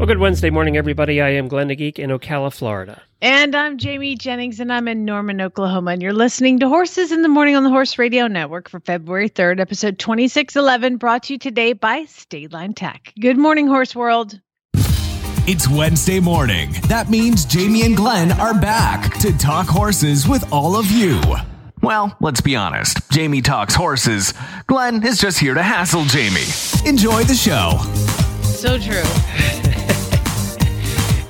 Well, good Wednesday morning, everybody. I am Glenn the Geek in Ocala, Florida. And I'm Jamie Jennings, and I'm in Norman, Oklahoma. And you're listening to Horses in the Morning on the Horse Radio Network for February 3rd, episode 2611, brought to you today by State Line Tack. Good morning, Horse World. It's Wednesday morning. That means Jamie and Glenn are back to talk horses with all of you. Well, let's be honest. Jamie talks horses. Glenn is just here to hassle Jamie. Enjoy the show. So true.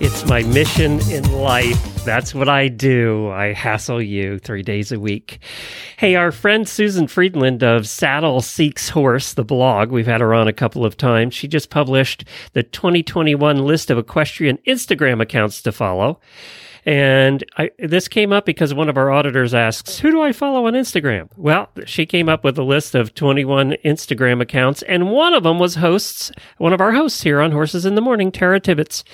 It's my mission in life. That's what I do. I hassle you three days a week. Hey, our friend Susan Friedland of Saddle Seeks Horse, the blog, we've had her on a couple of times. She just published the 2021 list of equestrian Instagram accounts to follow. And I, this came up because one of our auditors asks, Who do I follow on Instagram? Well, she came up with a list of 21 Instagram accounts, and one of them was hosts, one of our hosts here on Horses in the Morning, Tara Tibbets,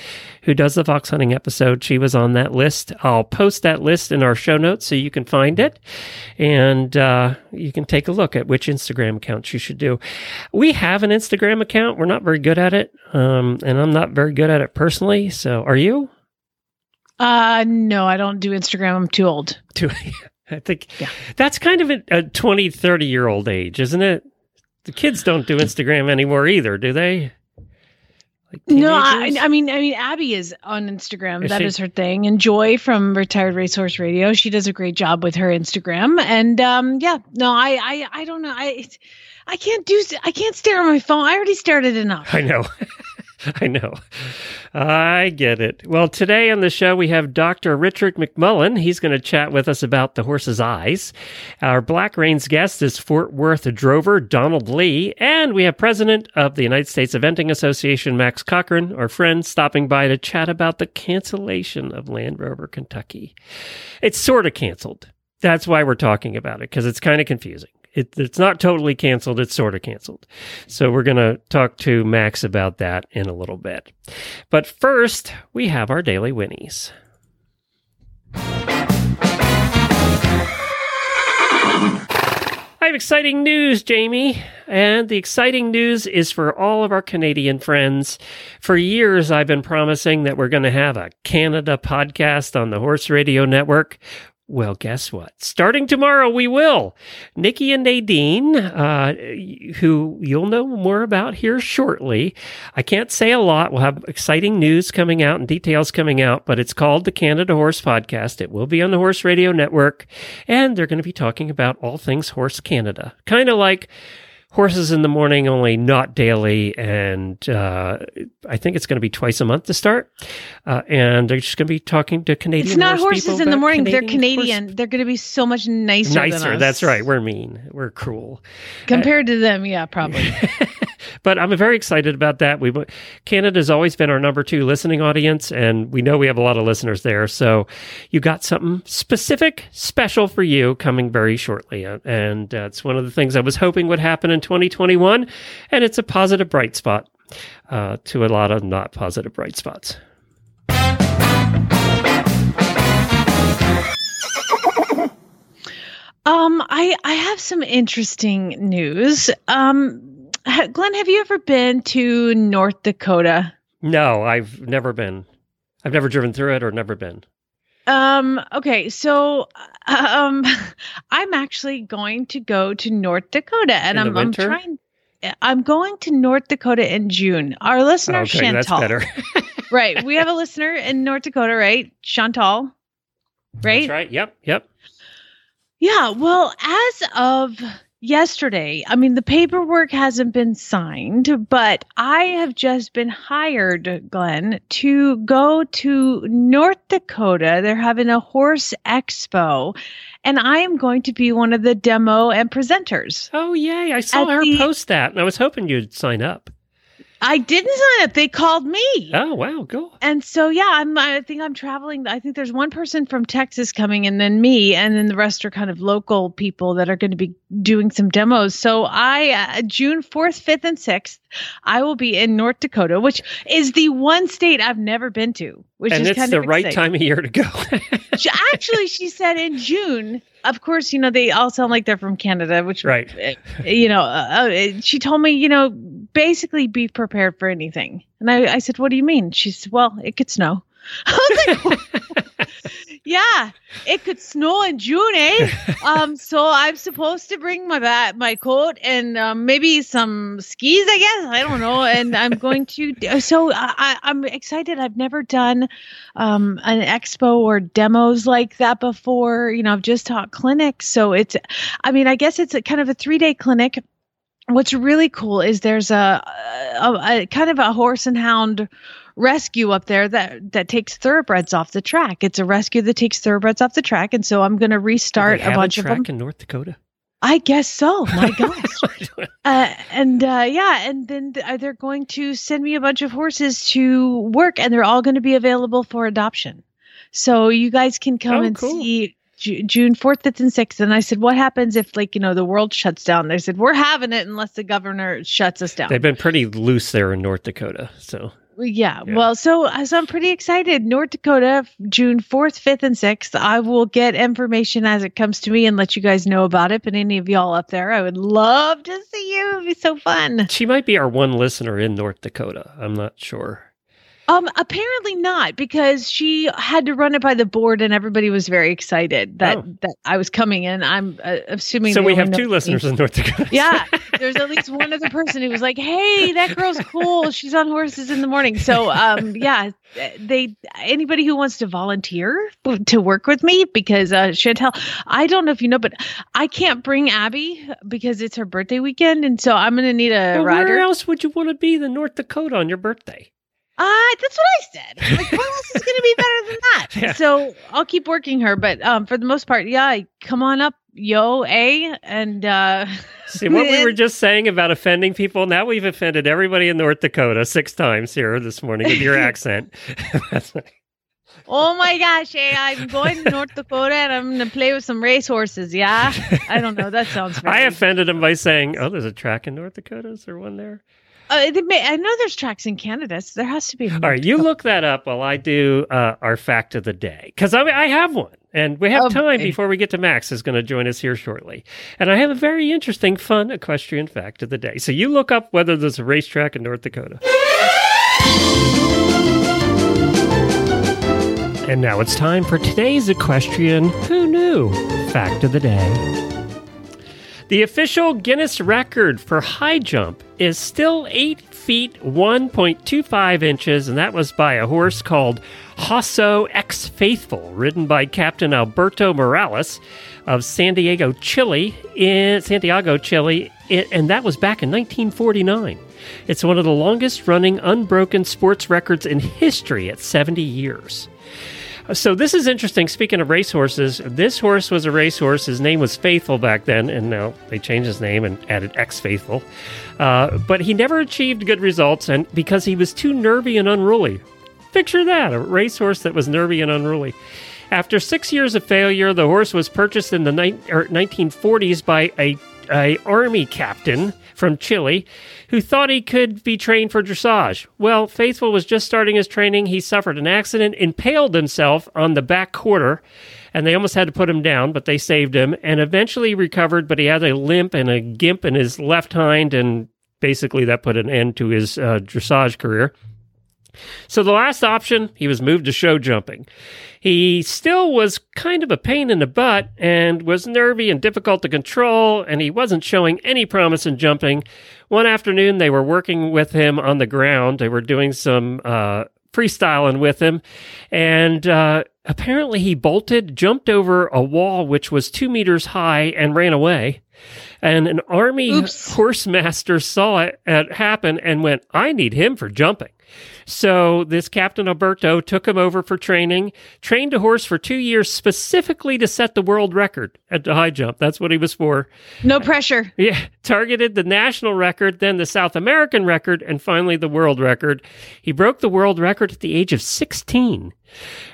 who does the fox hunting episode. She was on that list. I'll post that list in our show notes so you can find it, and uh, you can take a look at which Instagram accounts you should do. We have an Instagram account. We're not very good at it, um, and I'm not very good at it personally. So, are you? Uh, no, I don't do Instagram. I'm too old. Too, I think yeah. that's kind of a, a 20, 30 year old age, isn't it? The kids don't do Instagram anymore either, do they? Like No, I. I mean, I mean, Abby is on Instagram. Is That she? is her thing. And Joy from Retired Racehorse Radio, she does a great job with her Instagram. And um, yeah, no, I, I, I don't know. I, I can't do. I can't stare at my phone. I already stared at enough. I know. I know. I get it. Well, today on the show, we have Dr. Richard McMullen. He's going to chat with us about the horse's eyes. Our Black Reins guest is Fort Worth drover Donald Lee. And we have President of the United States Eventing Association, Max Corcoran, our friend, stopping by to chat about the cancellation of Land Rover Kentucky. It's sort of canceled. That's why we're talking about it, because it's kind of confusing. It, it's not totally canceled, it's sort of canceled. So we're going to talk to Max about that in a little bit. But first, we have our daily Winnies. I have exciting news, Jamie. And the exciting news is for all of our Canadian friends. For years, I've been promising that we're going to have a Canada podcast on the Horse Radio Network. Well, guess what? Starting tomorrow, we will. Nikki and Nadine, uh, who you'll know more about here shortly. I can't say a lot. We'll have exciting news coming out and details coming out, but it's called the Canada Horse Podcast. It will be on the Horse Radio Network, and they're going to be talking about all things Horse Canada. Kind of like Horses in the Morning, only not daily. And uh, I think it's going to be twice a month to start. Uh, and they're just going to be talking to Canadian It's not horse horses in the morning. They're Canadian horse They're going to be so much nicer. than nicer. That's right. We're mean. We're cruel. compared to them. Yeah, probably. But I'm very excited about that. We Canada's always been our number two listening audience, and we know we have a lot of listeners there. So you got something specific, special for you coming very shortly, Uh, and uh, it's one of the things I was hoping would happen in 2021, and it's a positive bright spot uh, to a lot of not positive bright spots. Um, I I have some interesting news. Um, Glenn, have you ever been to North Dakota? No, I've never been. I've never driven through it or never been. Um, okay, so um, I'm actually going to go to North Dakota, and I'm, I'm trying. I'm going to North Dakota in June. Our listener okay, Chantal, that's better. right? We have a listener in North Dakota, right? Chantal, right? That's right. Yep. Yep. Yeah, well, as of yesterday, I mean, the paperwork hasn't been signed, but I have just been hired, Glenn, to go to North Dakota. They're having a horse expo, and I am going to be one of the demo and presenters. Oh, yay. I saw her the- post that, and I was hoping you'd sign up. I didn't sign up. They called me. Oh wow, cool. And so yeah, I'm I think I'm traveling. I think there's one person from Texas coming and then me and then the rest are kind of local people that are going to be doing some demos. So I uh, June 4th, 5th and 6th, I will be in North Dakota, which is the one state I've never been to, which and is it's kind the of right time of year to go. She, actually, she said in June. Of course, you know they all sound like they're from Canada, which Right. uh, You know, uh, uh, she told me, you know, basically be prepared for anything. And I, I said, what do you mean? She said, well, it could snow. I was like, yeah, it could snow in June, eh? um, so I'm supposed to bring my bat, my coat, and um, maybe some skis. I guess I don't know. And I'm going to. So I, I'm excited. I've never done um, an expo or demos like that before. You know, I've just taught clinics, so it's. I mean, I guess it's a kind of a three day clinic. What's really cool is there's a, a, a kind of a horse and hound rescue up there that that takes thoroughbreds off the track. It's a rescue that takes thoroughbreds off the track, and so I'm going to restart a bunch of track them. in North Dakota. I guess so. My gosh. uh, and uh, yeah, and then th- uh, they're going to send me a bunch of horses to work, and they're all going to be available for adoption. So you guys can come Oh, and cool. see Ju- June fourth, fifth, and sixth. And I said, what happens if, like, you know, the world shuts down? They said, we're having it unless the governor shuts us down. They've been pretty loose there in North Dakota. So Yeah, Yeah. well, so, so I'm pretty excited. North Dakota, June 4th, 5th, and 6th. I will get information as it comes to me and let you guys know about it. But any of y'all up there, I would love to see you. It'd be so fun. she might be our one listener in North Dakota. I'm not sure. Um, apparently not because she had to run it by the board and everybody was very excited that Oh. that I was coming in. I'm uh, assuming. So we have two me. listeners in North Dakota. Yeah, there's at least one other person who was like, "Hey, that girl's cool. She's on horses in the morning." So, um, yeah, they anybody who wants to volunteer to work with me because uh, Chantel, I don't know if you know, but I can't bring Abby because it's her birthday weekend, and so I'm gonna need a Well, rider. where else would you want to be than North Dakota on your birthday? Ah, that's what I said. Like, what else is going to be better than that? Yeah. So I'll keep working her, but um, for the most part, yeah, come on up, yo, a, and uh, See what we were just saying about offending people. Now we've offended everybody in North Dakota six times here this morning with your accent. oh my gosh, hey, I'm going to North Dakota and I'm going to play with some racehorses. Yeah, I don't know. That sounds. Very, I offended him by saying, "Oh, there's a track in North Dakota. Is there one there?" Uh, may, I know there's tracks in Canada, so there has to be. All right, you look that up while I do uh, our fact of the day because I, I have one, and we have Oh, time before we get to Max is going to join us here shortly, and I have a very interesting, fun equestrian fact of the day. So you look up whether there's a racetrack in North Dakota. And now it's time for today's equestrian Who Knew fact of the day. The official Guinness record for high jump is still 8 feet 1.25 inches, and that was by a horse called Huaso X Faithful, ridden by Captain Alberto Morales of San Diego, Chile, in Santiago, Chile, and that was back in 1949. It's one of the longest running unbroken sports records in history at 70 years. So this is interesting. Speaking of racehorses, this horse was a racehorse. His name was Faithful back then, and now they changed his name and added X Faithful. Uh, but he never achieved good results, and because he was too nervy and unruly. Picture that a racehorse that was nervy and unruly. After six years of failure, the horse was purchased in the ni- er, 1940s by a, a army captain from Chile who thought he could be trained for dressage. Well, Faithful was just starting his training. He suffered an accident, impaled himself on the back quarter, and they almost had to put him down, but they saved him and eventually recovered. But he had a limp and a gimp in his left hind, and basically that put an end to his uh, dressage career. So the last option, he was moved to show jumping. He still was kind of a pain in the butt and was nervy and difficult to control, and he wasn't showing any promise in jumping. One afternoon, they were working with him on the ground. They were doing some uh, freestyling with him, and uh, apparently he bolted, jumped over a wall which was two meters high, and ran away. And an army Oops. horse master saw it, it happen and went, I need him for jumping. So this Captain Alberto took him over for training, trained a horse for two years specifically to set the world record at the high jump. That's what he was for. No pressure. Yeah, targeted the national record, then the South American record, and finally the world record. He broke the world record at the age of 16,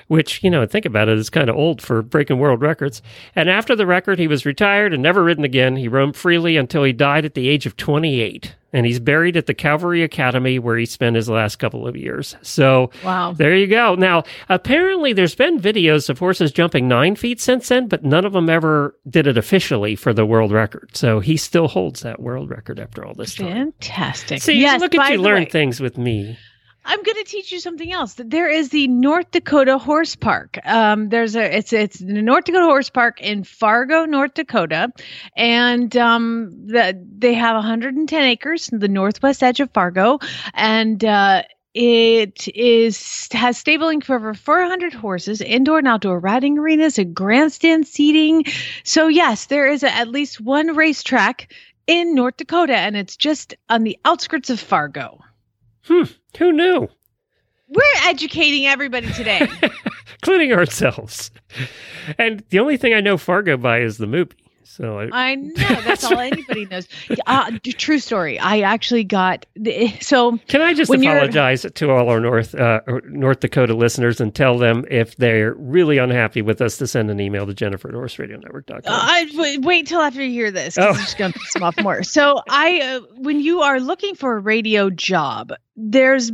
which, you know, think about it, is kind of old for breaking world records. And after the record, he was retired and never ridden again. He roamed freely until he died at the age of 28. And he's buried at the Cavalry Academy where he spent his last couple of years. So Wow. there you go. Now, apparently, there's been videos of horses jumping nine feet since then, but none of them ever did it officially for the world record. So he still holds that world record after all this time. Fantastic. See, yes, look at you learn way, things with me. I'm going to teach you something else. There is the North Dakota Horse Park. Um, there's a it's it's the North Dakota Horse Park in Fargo, North Dakota, and um, the, they have 110 acres in the northwest edge of Fargo, and uh, it is has stabling for over 400 horses, indoor and outdoor riding arenas, and grandstand seating. So yes, there is a, at least one racetrack in North Dakota, and it's just on the outskirts of Fargo. Who knew? We're educating everybody today. Including ourselves. And the only thing I know Fargo by is the movie. So I, I know that's all anybody knows. Uh, true story. I actually got the, so Can I just apologize to all our North uh, North Dakota listeners and tell them if they're really unhappy with us to send an email to Jennifer at horseradionetwork.com. uh, I w- wait till after you hear this. 'cause Oh. It's just gonna piss them off more. So I, uh, when you are looking for a radio job, there's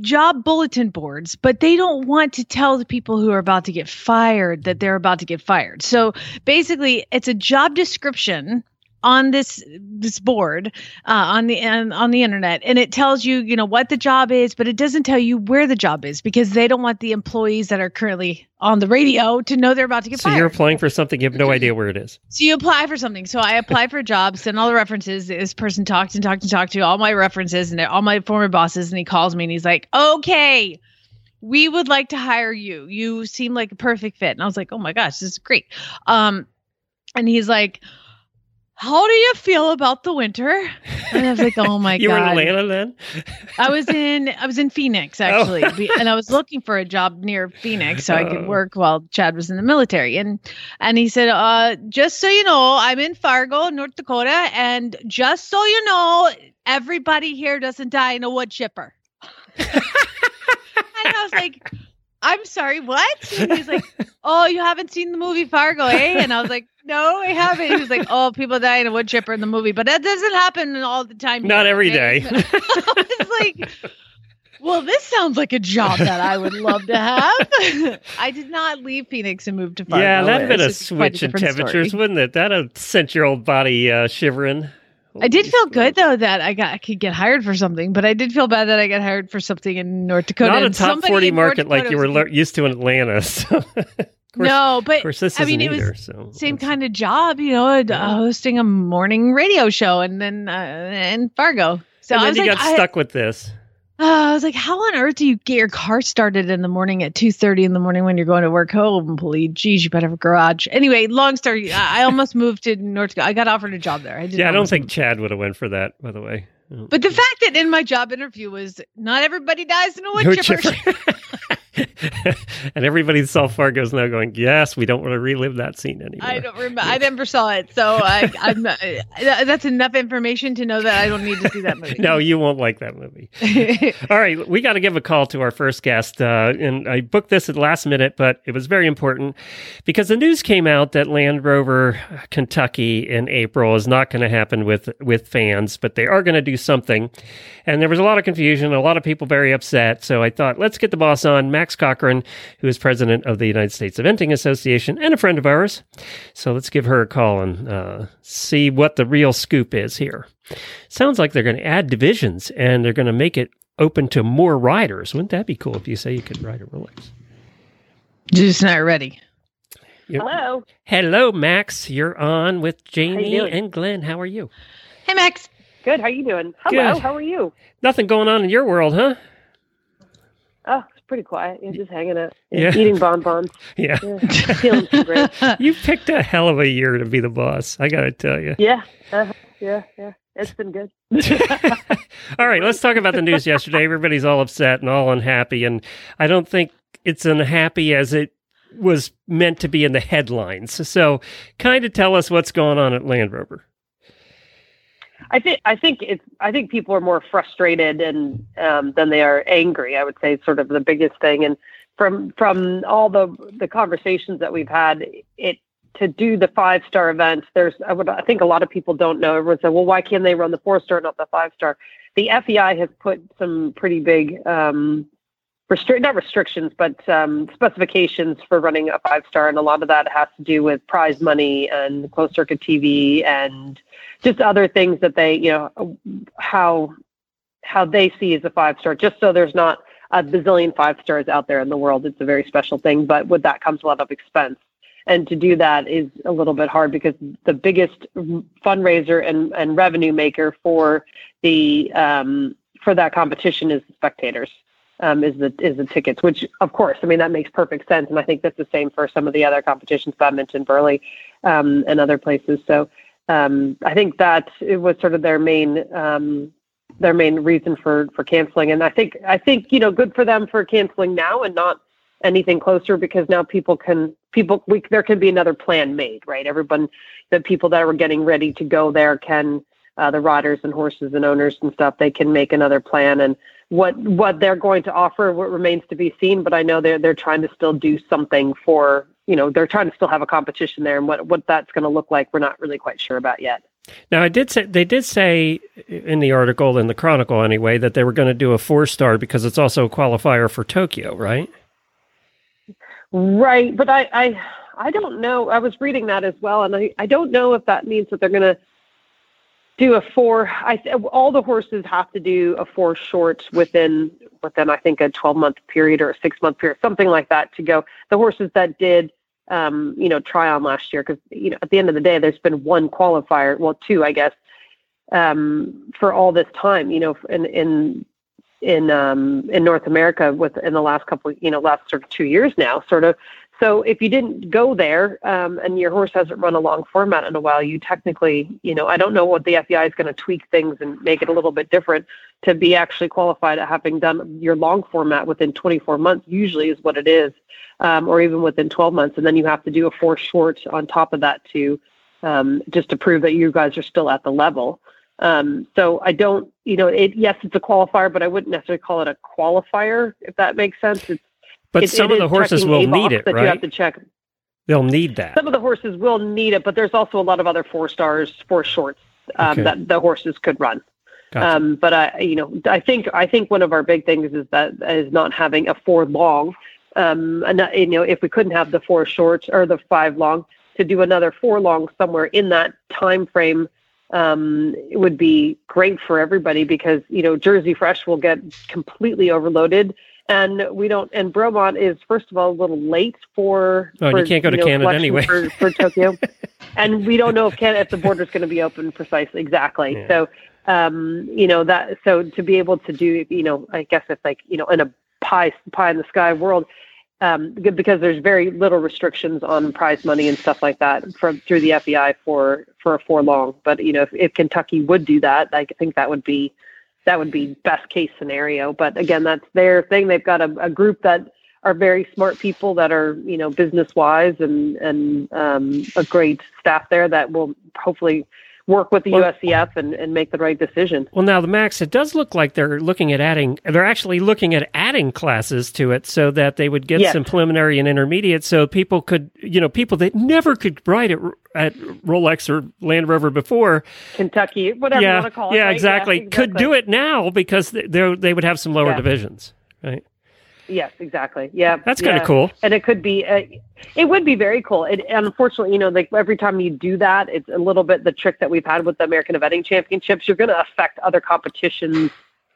job bulletin boards, but they don't want to tell the people who are about to get fired that they're about to get fired. So basically, it's a job description on this this board uh, on the and on the internet and it tells you you know what the job is but it doesn't tell you where the job is because they don't want the employees that are currently on the radio to know they're about to get so fired So you're applying for something you have no idea where it is. so you apply for something. So I apply for jobs, job, send all the references. This person talked and talked and talked to all my references and all my former bosses, and he calls me and he's like, "Okay, we would like to hire you. You seem like a perfect fit." And I was like, "Oh my gosh, this is great." Um, and he's like, "How do you feel about the winter?" And I was like, "Oh my you god." You were in Atlanta then? I was in I was in Phoenix actually, Be- and I was looking for a job near Phoenix so I could Oh. work while Chad was in the military. And and he said, "Uh, just so you know, I'm in Fargo, North Dakota, and just so you know, everybody here doesn't die in a wood chipper." and I was like. I'm sorry, what? And he's like, Oh, you haven't seen the movie Fargo, eh? And I was like, No, I haven't. He was like, Oh, people die in a wood chipper in the movie, but that doesn't happen all the time. Not here, every okay?" day. I was like, well, this sounds like a job that I would love to have. I did not leave Phoenix and move to Fargo. yeah, that'd been a switch in temperatures, story. wouldn't it? That'd sent your old body uh, shivering. I did feel good though that I got I could get hired for something, but I did feel bad that I got hired for something in North Dakota. Not a top 40 market like you were was- lear- used to in Atlanta. So. course, no, but of course, this I mean, it was either. so same kind of job, you know, uh, hosting a morning radio show and then uh, in Fargo. So and I then was you like, got I- stuck with this. Uh, I was like, how on earth do you get your car started in the morning at two thirty in the morning when you're going to work? Holy, geez, you better have a garage. Anyway, long story. I, almost moved to North Dakota. I got offered a job there. I did Yeah, I don't think move. Chad would have went for that. By the way, But the fact that in my job interview was not everybody dies in a wood Wood chipper. chipper. and everybody in South Fargo is now going, yes, we don't want to relive that scene anymore. I don't remember. I never saw it, so I, I'm uh, that's enough information to know that I don't need to see that movie. No, you won't like that movie. All right, we got to give a call to our first guest. Uh, and I booked this at the last minute, but it was very important because the news came out that Land Rover Kentucky in April is not going to happen with with fans, but they are going to do something. And there was a lot of confusion, a lot of people very upset. So I thought, let's get the boss on, Max Corcoran, who is president of the United States Eventing Association and a friend of ours. So let's give her a call and uh, see what the real scoop is here. Sounds like they're going to add divisions and they're going to make it open to more riders. Wouldn't that be cool if you say you could ride a Rolex? Just not ready. Hello. Hello, Max. You're on with Jamie and Glenn. How are you? Hey, Max. Good. How are you doing? Hello. Good. How are you? Nothing going on in your world, huh? Oh, pretty quiet. Yeah, just hanging out, Yeah. eating bonbons, Yeah. yeah, feeling great. you picked a hell of a year to be the boss. I got to tell you. Yeah, uh, yeah, yeah. It's been good. all right, let's talk about the news yesterday. Everybody's all upset and all unhappy, and I don't think it's unhappy as it was meant to be in the headlines. So, kind of tell us what's going on at Land Rover. I think I think it's I think people are more frustrated and um, than they are angry. I would say sort of the biggest thing. And from from all the the conversations that we've had, it to do the five star event. There's I would I think a lot of people don't know. Everyone said, well, why can't they run the four star, not the five star? The FEI has put some pretty big um, restrict not restrictions, but um, specifications for running a five star, and a lot of that has to do with prize money and closed circuit TV and just other things that they, you know, how how they see as a five star. Just so there's not a bazillion five stars out there in the world, it's a very special thing. But with that comes a lot of expense, and to do that is a little bit hard because the biggest fundraiser and and revenue maker for the um, for that competition is the spectators. Um, is the is the tickets, which of course, I mean that makes perfect sense, and I think that's the same for some of the other competitions, badminton, Burghley, um, and other places. So um, I think that it was sort of their main um, their main reason for for canceling. And I think I think you know good for them for canceling now and not anything closer because now people can people we, there can be another plan made right. Everyone the people that were getting ready to go there can uh, the riders and horses and owners and stuff they can make another plan and what what they're going to offer what remains to be seen but i know they're they're trying to still do something for you know they're trying to still have a competition there and what what that's going to look like we're not really quite sure about yet Now, I did say they did say in the article in the Chronicle anyway that they were going to do a four star because it's also a qualifier for Tokyo, right? right but i i i don't know i was reading that as well and i i don't know if that means that they're going to do a four i all the horses have to do a four short within within i think a 12 month period or a six month period something like that to go. The horses that did um you know try on last year because you know at the end of the day there's been one qualifier well two i guess um for all this time you know in in in um in north america with in the last couple you know last sort of two years now sort of so if you didn't go there um, and your horse hasn't run a long format in a while, you technically, you know, I don't know what the FEI is going to tweak things and make it a little bit different to be actually qualified at having done your long format within 24 months. Usually is what it is, um, or even within 12 months, and then you have to do a four short on top of that to um, just to prove that you guys are still at the level. Um, so I don't, you know, it yes, it's a qualifier, but I wouldn't necessarily call it a qualifier if that makes sense. It's But it- some it of the horses will need it, that You have right? to check. They'll need that. Some of the horses will need it, but there's also a lot of other four stars, four shorts um, Okay. that the horses could run. Gotcha. Um, but I, you know, I think I think one of our big things is that is not having a four long. Um, and you know, if we couldn't have the four short or the five long, to do another four long somewhere in that time frame um, it would be great for everybody because you know Jersey Fresh will get completely overloaded. And we don't. And Bromont is first of all a little late for. Oh, for, you can't go to know, Canada anyway. for, for Tokyo. and we don't know if Canada if the border's going to be open precisely exactly. Yeah. So um, you know that so to be able to do you know I guess it's like you know in a pie pie in the sky world um, good- because there's very little restrictions on prize money and stuff like that from through the FEI for for a four long. But you know if, if Kentucky would do that, I think that would be that would be best case scenario. But again, that's their thing. They've got a, a group that are very smart people that are you know business wise and and um, a great staff there that will hopefully work with the Well- USEF and, and make the right decision. Well, now the Max, it does look like they're looking at adding. They're actually looking at adding classes to it so that they would get Yes. some preliminary and intermediate, so people could, you know, people that never could ride at at Rolex or Land Rover before, Kentucky, whatever you want to call it. yeah, right? exactly, could do it now because they they would have some lower Yeah. divisions, right? Yes, exactly. Yeah, That's kinda yeah. cool. And it could be, uh, it would be very cool. It, and unfortunately, you know, like every time you do that, it's a little bit the trick that we've had with the American Eventing Championships. You're going to affect other competitions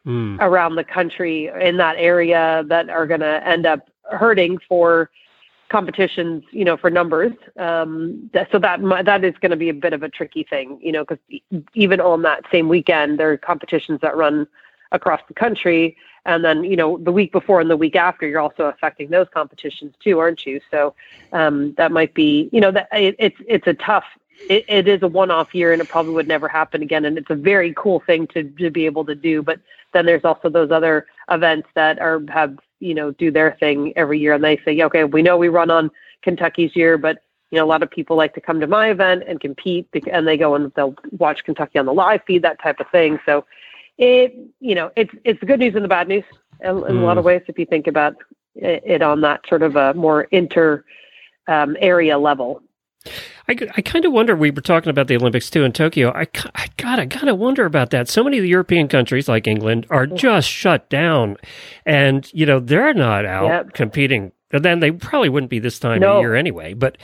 Hmm. around the country in that area that are going to end up hurting for competitions, you know, for numbers. Um, that, so that that is going to be a bit of a tricky thing, you know, because even on that same weekend, there are competitions that run across the country. And then, you know, the week before and the week after, you're also affecting those competitions too, aren't you? So um, that might be, you know, that it, it's it's a tough. It, it is a one-off year, and it probably would never happen again. And it's a very cool thing to to be able to do. But then there's also those other events that are have you know do their thing every year, and they say, okay, we know we run on Kentucky's year, but you know, a lot of people like to come to my event and compete, and they go and they'll watch Kentucky on the live feed, that type of thing. So, it, you know, it's it's the good news and the bad news in, in mm. a lot of mm. ways if you think about it on that sort of a more inter um, area level. I, I kind of wonder. We were talking about the Olympics too in Tokyo. I, I God, I kind of wonder about that. So many of the European countries, like England, are mm. just shut down, and you know they're not out yep. competing and then they probably wouldn't be this time no. of year anyway. But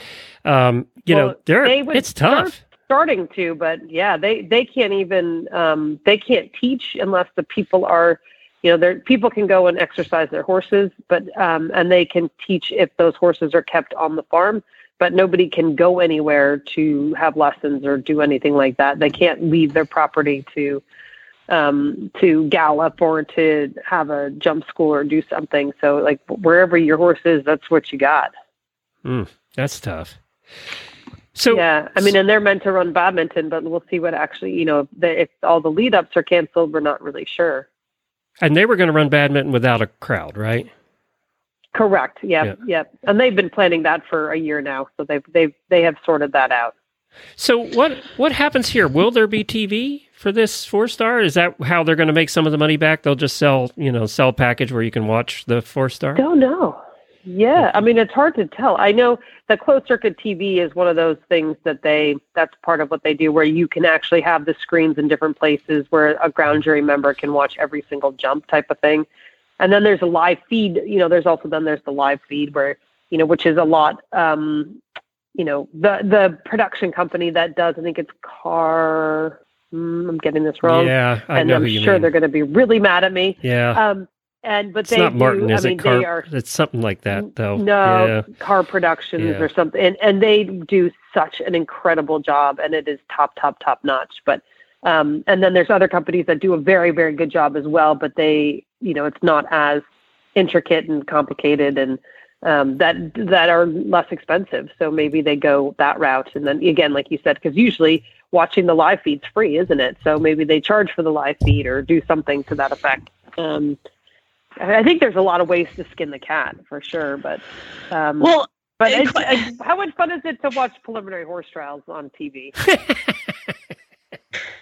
um, you well, know, they're they it's tough. Starting to, but yeah, they they can't even um, they can't teach unless the people are, you know, their people can go and exercise their horses, but um, and they can teach if those horses are kept on the farm. But nobody can go anywhere to have lessons or do anything like that. They can't leave their property to um, to gallop or to have a jump school or do something. So, like wherever your horse is, that's what you got. Mm, that's tough. So yeah, I mean, and they're meant to run badminton, but we'll see what actually, you know, if, the, if all the lead ups are canceled, we're not really sure. And they were going to run badminton without a crowd, right? Correct. Yep. Yeah. Yep. And they've been planning that for a year now, so they've they've they have sorted that out. So what what happens here? Will there be TV for this four star? Is that how they're going to make some of the money back? They'll just sell you know sell package where you can watch the four star. Don't know. Yeah, I mean it's hard to tell. I know the closed circuit TV is one of those things that they that's part of what they do where you can actually have the screens in different places where a ground jury member can watch every single jump type of thing. And then there's a live feed, you know, there's also then there's the live feed where, you know, which is a lot um you know the the production company that does i think it's car mm, i'm getting this wrong yeah I and know i'm sure mean. they're going to be really mad at me yeah um and but it's they not do, Martin, is I mean, it car, they are, it's something like that though. No, yeah. car productions yeah. or something, and and they do such an incredible job, and it is top, top, top notch. But um, and then there's other companies that do a very, very good job as well, but they, you know, it's not as intricate and complicated and um, that that are less expensive. So maybe they go that route. And then again, like you said, because usually watching the live feed's free, isn't it? So maybe they charge for the live feed or do something to that effect. Um, I think there's a lot of ways to skin the cat for sure, but um, well, but it's, how much fun is it to watch preliminary horse trials on TV?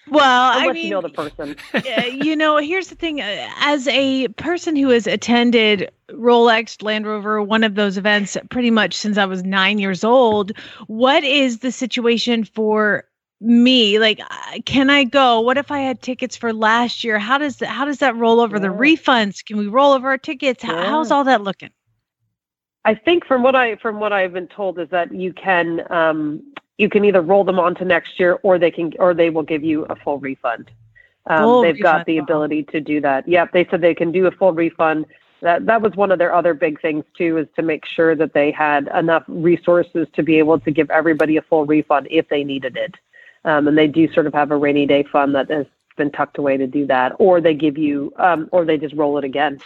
Well, Unless I mean, you know the person. you know, here's the thing: uh, as a person who has attended Rolex, Land Rover, one of those events, pretty much since I was nine years old, what is the situation for me? Like, uh, can I go? What if I had tickets for last year? How does that, how does that roll over yeah. the refunds? Can we roll over our tickets? Yeah. How's all that looking? I think from what I from what I've been told is that you can um, you can either roll them on to next year or they can or they will give you a full refund. Um, full they've refund. got the ability to do that. Yep, they said they can do a full refund. That that was one of their other big things too, is to make sure that they had enough resources to be able to give everybody a full refund if they needed it. Um, and they do sort of have a rainy day fund that has been tucked away to do that, or they give you, um, or they just roll it again.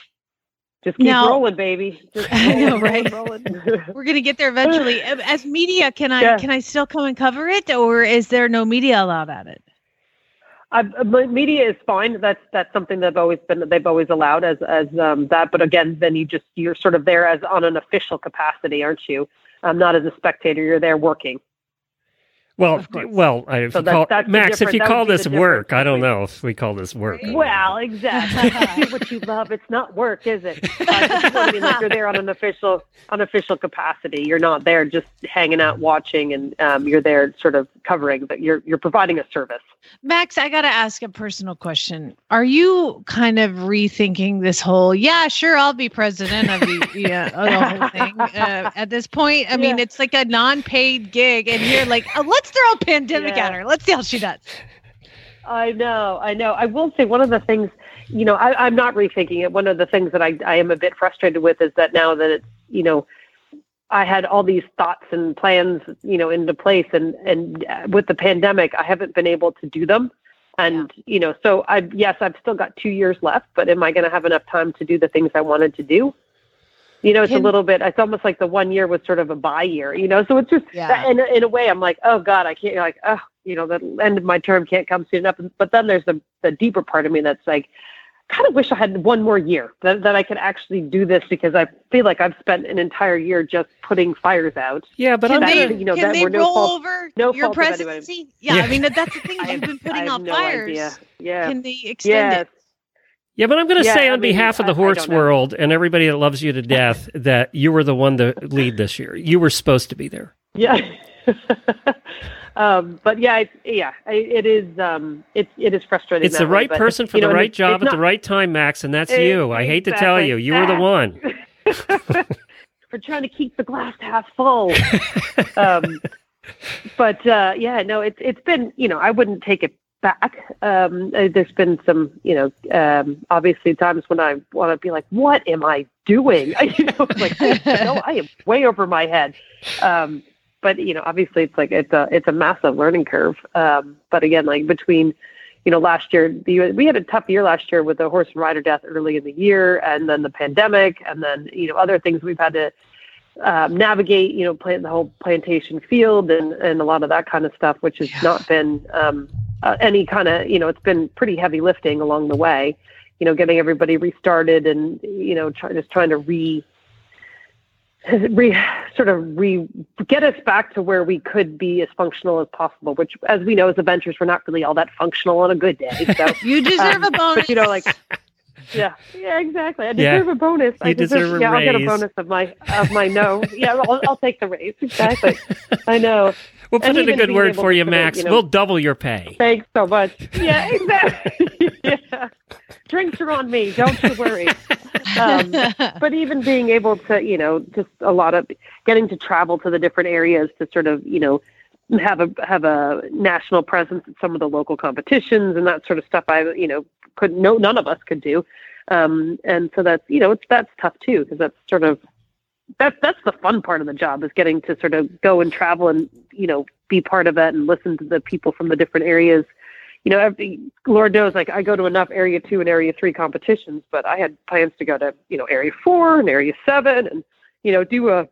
Just keep now, rolling, baby. Just I know, right? We're gonna get there eventually. As media, can I yeah. can I still come and cover it, or is there no media allowed at it? Uh, media is fine. That's that's something they've always been they've always allowed as as um, that. But again, then you just you're sort of there as on an official capacity, aren't you? Um, not as a spectator. You're there working. Well, well, if so you call, Max, if you call this work, I don't know if we call this work. Well, exactly. Do what you love. It's not work, is it? Uh, I mean, like you're there on an official, unofficial capacity. You're not there just hanging out, watching, and um, you're there sort of covering. But you're you're providing a service. Max, I got to ask a personal question. Are you kind of rethinking this whole? Yeah, sure, I'll be president of the, yeah, the whole thing. Uh, at this point, I mean, it's like a non-paid gig, and you're like, oh, let's let's throw a pandemic yeah. at her. Let's see how she does. I know, I know. I will say one of the things, you know, I, am not rethinking it. One of the things that I, I am a bit frustrated with is that now that it's, you know, I had all these thoughts and plans, you know, into place, and and uh, with the pandemic, I haven't been able to do them. And you know, so I yes, I've still got two years left, but am I going to have enough time to do the things I wanted to do? You know, it's Can- a little bit. It's almost like the one year was sort of a bye year. You know, so it's just Yeah. that, in in a way, I'm like, oh God, I can't like, oh, you know, the end of my term can't come soon enough. But then there's the the deeper part of me that's like, kind of wish I had one more year that that I could actually do this because I feel like I've spent an entire year just putting fires out. Yeah, but Can I'm that- they, gonna, you know, can that they were no roll fault- over no your fault of anybody. presidency? Yeah, Yeah. I mean that, that's the thing. I You've been putting out no fires. idea. Yeah. Can they extend yes. it? Yeah, but I'm going to Yeah, say I on mean, behalf of the I- I horse world and everybody that loves you to death that you were the one to lead this year. You were supposed to be there. Yeah. um, but yeah, it's, yeah, I- it is. Um, it it is frustrating. It's the way, right but, person for the know, right job at the right time, Max, and that's you. I hate to tell you, you were the one. We're trying to keep the glass half full. um, but uh, yeah, no, it's it's been you know I wouldn't take it back. Um, uh, there's been some you know um, obviously times when I want to be like, what am I doing? you know, like no, I am way over my head. Um, but you know, obviously it's like it's a it's a massive learning curve. Um, but again, like between you know, last year the, we had a tough year last year with the horse and rider death early in the year, and then the pandemic, and then you know other things we've had to um, navigate. You know, plant the whole plantation field and and a lot of that kind of stuff, which has Yeah. not been um, uh, any kind of you know it's been pretty heavy lifting along the way. You know, getting everybody restarted and you know try, just trying to re re sort of re get us back to where we could be as functional as possible which as we know as eventers we're not really all that functional on a good day so. You deserve Um, a bonus. but, you know like yeah yeah exactly. I Yeah. deserve a bonus. I You deserve a yeah i'll get a bonus of my of my no. Yeah i'll, I'll take the raise. Exactly. I know We'll put And in a good word for you, Max. you know- We'll double your pay. thanks so much yeah exactly yeah drinks are on me don't you worry um, but even being able to, you know, just a lot of getting to travel to the different areas to sort of, you know, have a have a national presence at some of the local competitions and that sort of stuff. I, you know, could no none of us could do, um, and so that's you know it's that's tough too because that's sort of that's that's the fun part of the job is getting to sort of go and travel and you know be part of it and listen to the people from the different areas. You know, every, Lord knows, like I go to enough Area Two and Area Three competitions, but I had plans to go to, you know, Area Four and Area Seven, and you know, do a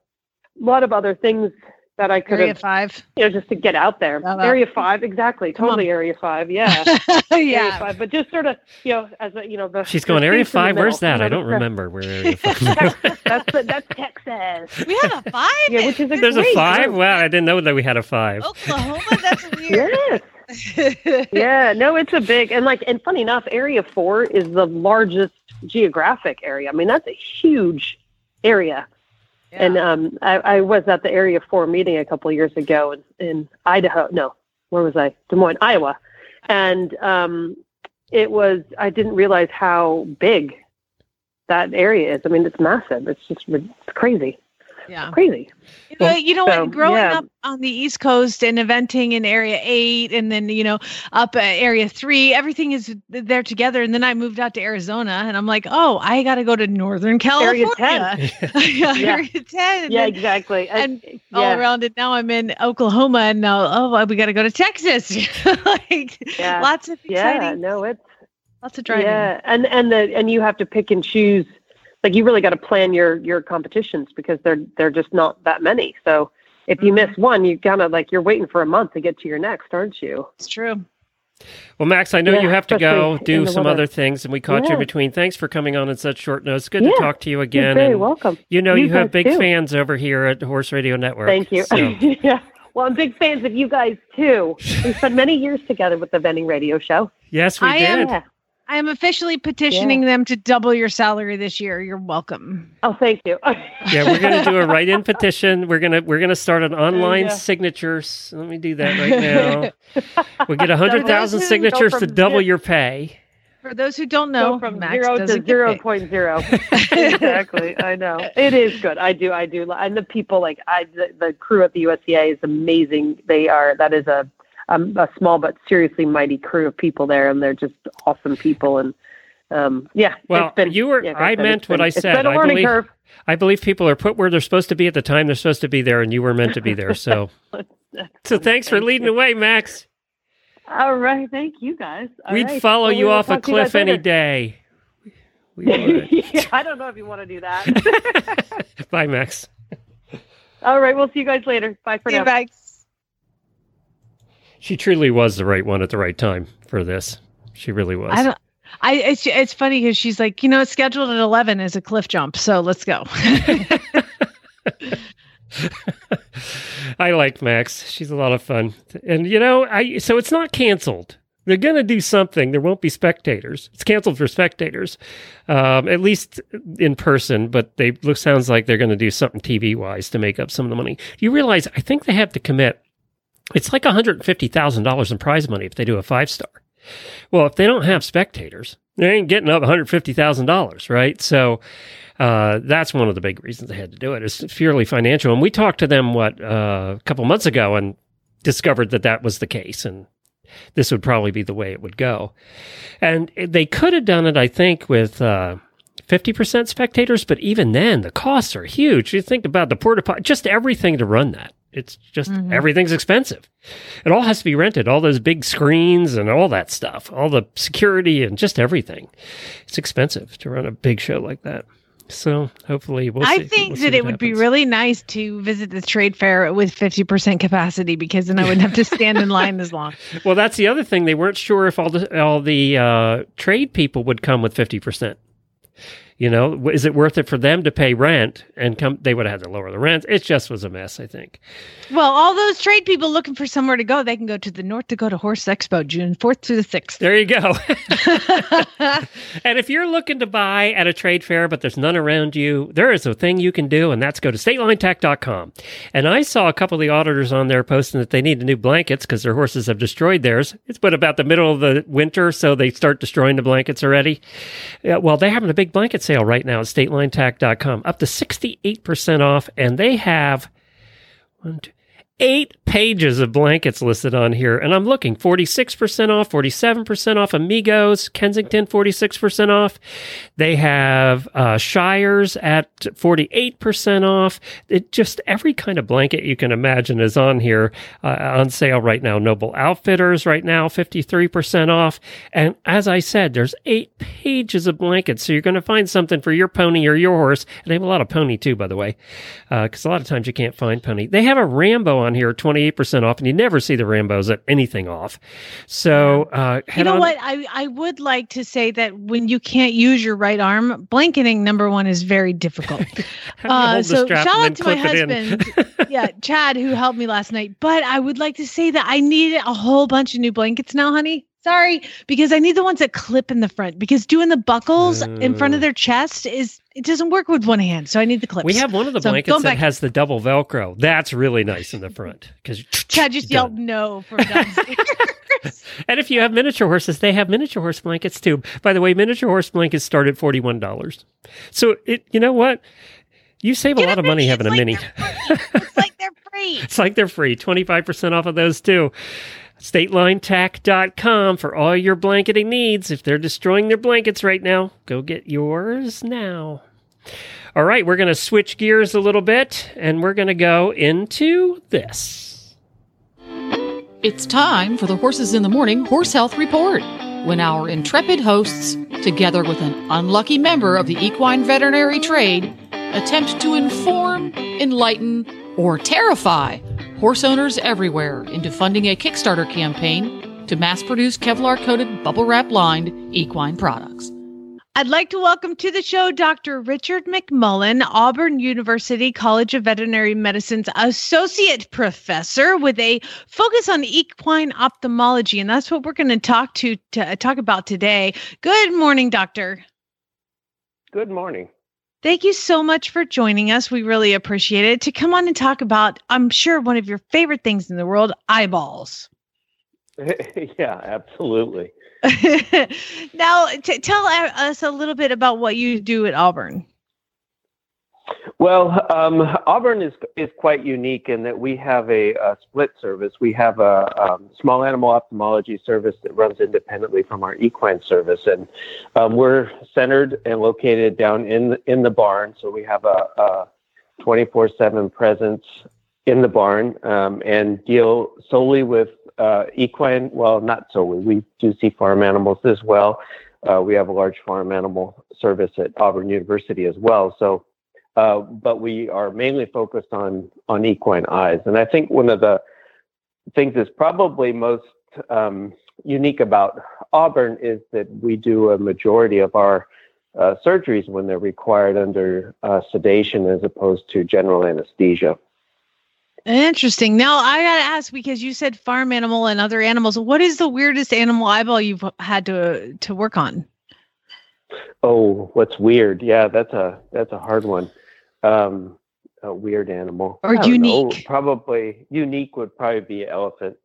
lot of other things that I could Area have, five. you know, just to get out there. Oh, Shout out. Area Five, exactly, Come on. totally Area Five, yeah, Area yeah. Five, but just sort of, you know, as a, you know, the She's going Area space in Five. Where's that? I don't remember where Area Five. Texas, that's the, that's Texas. We have a five. Yeah, which is a There's a five. group. Wow, I didn't know that we had a five. Oklahoma. That's weird. Yes. yeah, no, it's a big and like and funny enough, Area Four is the largest geographic area. I mean, that's a huge area. And um, I, I was at the Area Four meeting a couple years ago in, in Idaho. No, where was I? Des Moines, Iowa. And um, it was I didn't realize how big that area is. I mean, it's massive. It's just it's crazy, yeah. crazy. You know, you know So, what? Growing yeah. up on the East Coast and eventing in Area Eight, and then you know up at Area Three, everything is there together. And then I moved out to Arizona, and I'm like, oh, I got to go to Northern Area California. 10. yeah, Yeah. Area Ten. Yeah, then exactly. and all yeah. around it. Now I'm in Oklahoma, and now oh, we got to go to Texas. like lots of exciting. yeah, no, it's lots of driving. Yeah, and and the and you have to pick and choose. Like you really got to plan your your competitions because they're they're just not that many. So if you Mm-hmm. miss one, you kind of like you're waiting for a month to get to your next, aren't you? It's true. Well, Max, I know Yeah, you have to go do some weather. other things, and we caught you in between. Thanks for coming on in such short notice. Good Yeah. to talk to you You're again. very and welcome. You know, you, You have big too. fans over here at Horse Radio Network. Thank you. so- yeah. Well, I'm big fans of you guys too. We spent many years together with the Eventing radio show. yes, we I did. am- Yeah. I am officially petitioning them to double your salary this year. You're welcome. Oh, thank you. Yeah, we're going to do a write-in petition. We're gonna we're gonna start an online go. signatures. Let me do that right now. we get hundred those thousand who go signatures to double your pay. For those who don't know, Go from Max zero to get zero paid. point zero. exactly. I know it is good. I do. I do. And the people like I, the, the crew at the USEA is amazing. They are. That is a um, a small but seriously mighty crew of people there, and they're just awesome people. And um, yeah. Well, it's been, you were. Yeah, I meant it's what been- I It's said. been a I learning believe- curve. I believe people are put where they're supposed to be at the time they're supposed to be there, and you were meant to be there. So, so thanks for leading the way, Max. All right, thank you guys. All We'd right. follow Well, you we will off a talk to you guys cliff any later. day. We would. yeah, I don't know if you want to do that. Bye, Max. All right, we'll see you guys later. Bye for See you, now. Max. She truly was the right one at the right time for this. She really was. I don't. I it's it's funny because she's like, you know, it's scheduled at eleven as a cliff jump, so let's go. I like Max. She's a lot of fun. And you know, I so it's not canceled. They're going to do something. There won't be spectators. It's canceled for spectators, um, at least in person. But they look sounds like they're going to do something TV wise to make up some of the money. You realize? I think they have to commit. It's like one hundred fifty thousand dollars in prize money if they do a five star. Well, if they don't have spectators, they ain't getting up one hundred fifty thousand dollars, right? So uh, that's one of the big reasons they had to do it. It's purely financial. And we talked to them what uh, a couple months ago and discovered that that was the case, and this would probably be the way it would go. And they could have done it, I think, with. Uh, 50% spectators, but even then, the costs are huge. You think about the porta potty, just everything to run that. It's just Mhm. everything's expensive. It all has to be rented, all those big screens and all that stuff, all the security and just everything. It's expensive to run a big show like that. So hopefully we'll I see. think we'll that it would be really nice to visit the trade fair with fifty percent capacity because then I wouldn't have to stand in line as long. Well, that's the other thing. They weren't sure if all the all the uh, trade people would come with fifty percent. You know, is it worth it for them to pay rent and come? They would have had to lower the rent. It just was a mess. I think. Well, all those trade people looking for somewhere to go, they can go to the North Dakota Horse Expo, June fourth through the sixth. There you go. and if you're looking to buy at a trade fair, but there's none around you, there is a thing you can do, and that's go to statelinetack.com. And I saw a couple of the auditors on there posting that they need new blankets because their horses have destroyed theirs. It's been about the middle of the winter, so they start destroying the blankets already. Yeah, well, they're having a big blanket sale right now at statelinetack.com, up to 68% off, and they have one, two, eight pages of blankets listed on here. And I'm looking 46% off, 47% off Amigos, Kensington 46% off. They have uh, Shires at 48% off. It just every kind of blanket you can imagine is on here uh, on sale right now. Noble Outfitters right now 53% off. And as I said, there's eight pages of blankets. So you're going to find something for your pony or your horse. And they have a lot of pony too, by the way, because a lot of times you can't find pony. They have a Rambo on here, 28% off, and you never see the Rambos at anything off. So uh, You know on. what? I, I would like to say that when you can't use your right arm, blanketing number one is very difficult. How do you Uh, so shout out to my clip it in? husband, yeah, Chad, who helped me last night. But I would like to say that I need a whole bunch of new blankets now, honey. Sorry, because I need the ones that clip in the front. Because doing the buckles in front of their chest is it doesn't work with one hand. So I need the clips. We have one of the So, blankets that has the double Velcro. That's really nice in the front because Chad just yelled no from downstairs. And if you have miniature horses, they have miniature horse blankets too. By the way, miniature horse blankets start at forty one dollars. So it, you know what? You save a Get lot of money having a mini. it's like they're free. It's like they're free. 25% off of those too. StatelineTack.com for all your blanketing needs. If they're destroying their blankets right now, go get yours now. All right, we're going to switch gears a little bit and we're going to go into this. It's time for the Horses in the Morning Horse Health Report. When our intrepid hosts, together with an unlucky member of the equine veterinary trade, attempt to inform, enlighten, or terrify horse owners everywhere into funding a Kickstarter campaign to mass produce Kevlar coated, bubble wrap lined equine products. I'd like to welcome to the show Dr. Richard McMullen, Auburn University College of Veterinary Medicine's associate professor with a focus on equine ophthalmology, and that's what we're going to talk to, to talk about today. Good morning, doctor. Good morning. Thank you so much for joining us. We really appreciate it. To come on and talk about, I'm sure, one of your favorite things in the world eyeballs. yeah, absolutely. now, t- tell uh, us a little bit about what you do at Auburn. Well, um, Auburn is is quite unique in that we have a, a split service. We have a um, small animal ophthalmology service that runs independently from our equine service, and um, we're centered and located down in the, in the barn. So we have a twenty four seven presence in the barn um, and deal solely with uh, equine. Well, not solely. We do see farm animals as well. Uh, we have a large farm animal service at Auburn University as well. So, uh, but we are mainly focused on on equine eyes, and I think one of the things that's probably most um, unique about Auburn is that we do a majority of our uh, surgeries when they're required under uh, sedation as opposed to general anesthesia. Interesting. Now I gotta ask because you said farm animal and other animals. What is the weirdest animal eyeball you've had to to work on? Oh, what's weird? Yeah, that's a that's a hard one. Um, a weird animal or unique? Know. Probably unique would probably be elephant.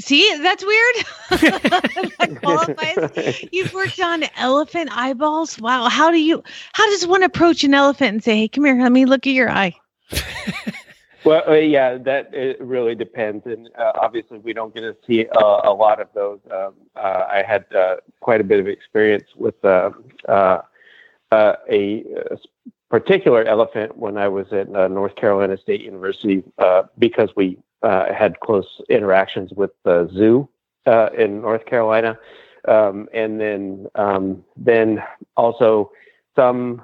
See, that's weird. that qualifies. You've worked on elephant eyeballs. Wow. How do you? How does one approach an elephant and say, "Hey, come here, let me look at your eye"? well, uh, yeah, that it really depends, and uh, obviously we don't get to see uh, a lot of those. Um, uh, I had uh, quite a bit of experience with uh, a, a, particular elephant when I was at North Carolina State University because we uh, had close interactions with the zoo uh, in North Carolina, um, and then um, then also some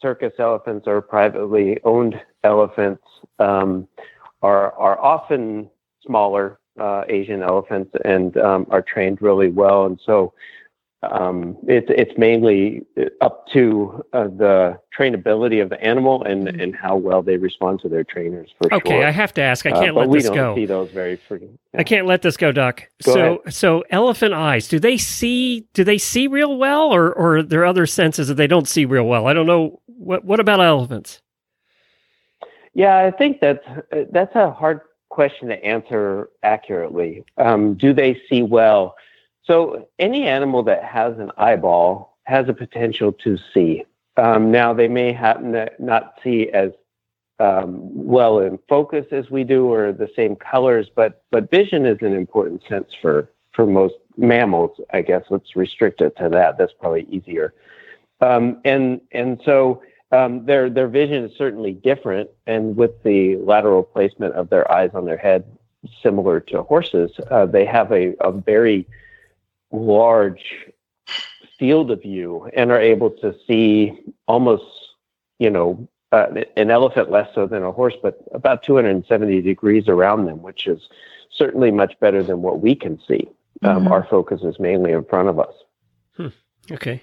circus elephants or privately owned elephants um, are are often smaller uh, Asian elephants and um, are trained really well, and so um, it's it's mainly up to uh, the trainability of the animal and, mm-hmm. and how well they respond to their trainers. For okay, sure. I have to ask. I uh, can't uh, let this go. See those very frequently. Yeah. I can't let this go, Doc. Go so ahead. so elephant eyes. Do they see? Do they see real well, or or are there other senses that they don't see real well? I don't know. What what about elephants? Yeah, I think that's that's a hard question to answer accurately. Um, do they see well? So any animal that has an eyeball has a potential to see. Um, now they may happen to not see as um, well in focus as we do, or the same colors, but but vision is an important sense for for most mammals. I guess let's restrict it to that. That's probably easier. Um, and and so um, their their vision is certainly different, and with the lateral placement of their eyes on their head, similar to horses, uh, they have a, a very large field of view and are able to see almost, you know, uh, an elephant less so than a horse, but about 270 degrees around them, which is certainly much better than what we can see. Um, mm-hmm. Our focus is mainly in front of us. Hmm. Okay.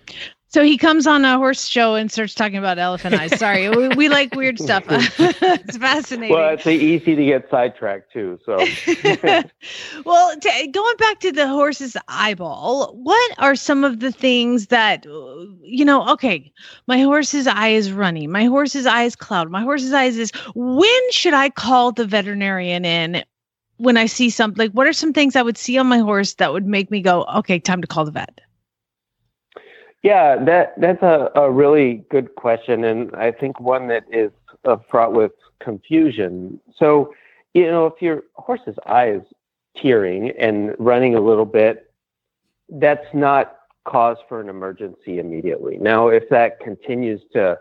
So he comes on a horse show and starts talking about elephant eyes. Sorry, we, we, like weird stuff. it's fascinating. Well, it's easy to get sidetracked too. So, well, t- going back to the horse's eyeball, what are some of the things that you know? Okay, my horse's eye is runny. My horse's eye is cloud. My horse's eye is. When should I call the veterinarian in? When I see something, like what are some things I would see on my horse that would make me go, okay, time to call the vet? Yeah, that that's a, a really good question, and I think one that is uh, fraught with confusion. So, you know, if your horse's eye is tearing and running a little bit, that's not cause for an emergency immediately. Now, if that continues to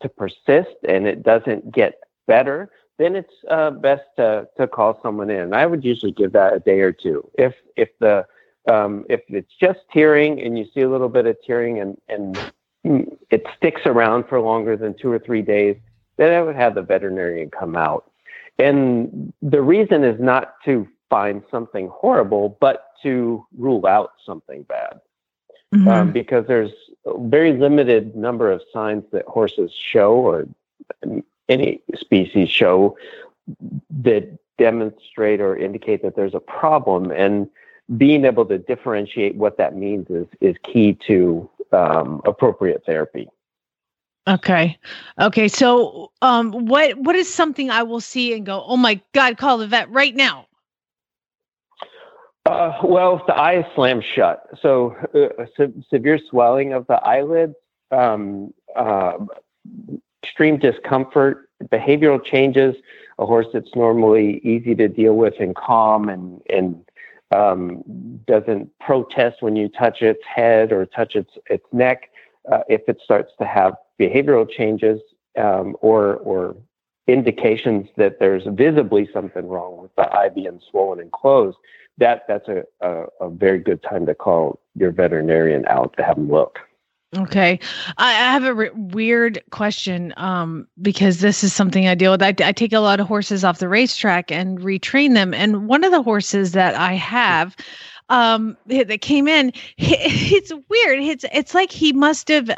to persist and it doesn't get better, then it's uh, best to to call someone in. I would usually give that a day or two. If if the um, if it's just tearing and you see a little bit of tearing and, and it sticks around for longer than two or three days, then I would have the veterinarian come out. And the reason is not to find something horrible, but to rule out something bad. Mm-hmm. Um, because there's a very limited number of signs that horses show or any species show that demonstrate or indicate that there's a problem. And being able to differentiate what that means is is key to um, appropriate therapy. Okay. Okay. So, um, what what is something I will see and go, oh my God, call the vet right now? Uh, well, if the eye is slammed shut, so uh, se- severe swelling of the eyelids, um, uh, extreme discomfort, behavioral changes. A horse that's normally easy to deal with and calm and and um, doesn't protest when you touch its head or touch its its neck. Uh, if it starts to have behavioral changes um, or or indications that there's visibly something wrong with the eye being swollen and closed, that that's a, a, a very good time to call your veterinarian out to have them look. Okay. I, I have a re- weird question um, because this is something I deal with. I, I take a lot of horses off the racetrack and retrain them. And one of the horses that I have um, that came in, it's weird. It's, it's like he must have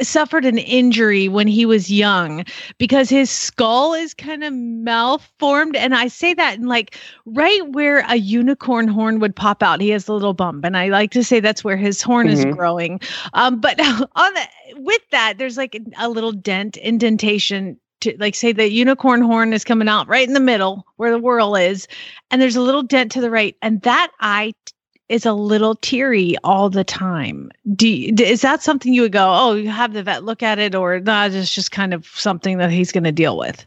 suffered an injury when he was young because his skull is kind of malformed. And i say that in like right where a unicorn horn would pop out. He has a little bump and i like to say that's where his horn mm-hmm. is growing. Um but on the with that there's like a little dent indentation to like say the unicorn horn is coming out right in the middle where the whirl is and there's a little dent to the right. And that eye is a little teary all the time. Do you, is that something you would go, oh, you have the vet look at it, or that is just kind of something that he's going to deal with?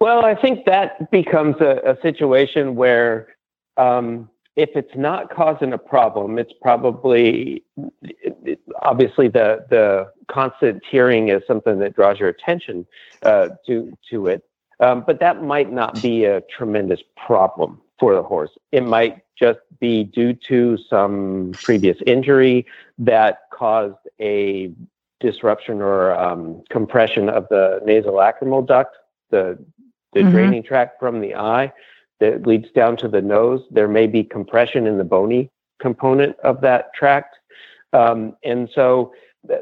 Well, I think that becomes a, a situation where um, if it's not causing a problem, it's probably obviously the the constant tearing is something that draws your attention uh, to to it. Um, but that might not be a tremendous problem for the horse. It might just be due to some previous injury that caused a disruption or um, compression of the nasolacrimal duct, the, the mm-hmm. draining tract from the eye that leads down to the nose. There may be compression in the bony component of that tract. Um, and so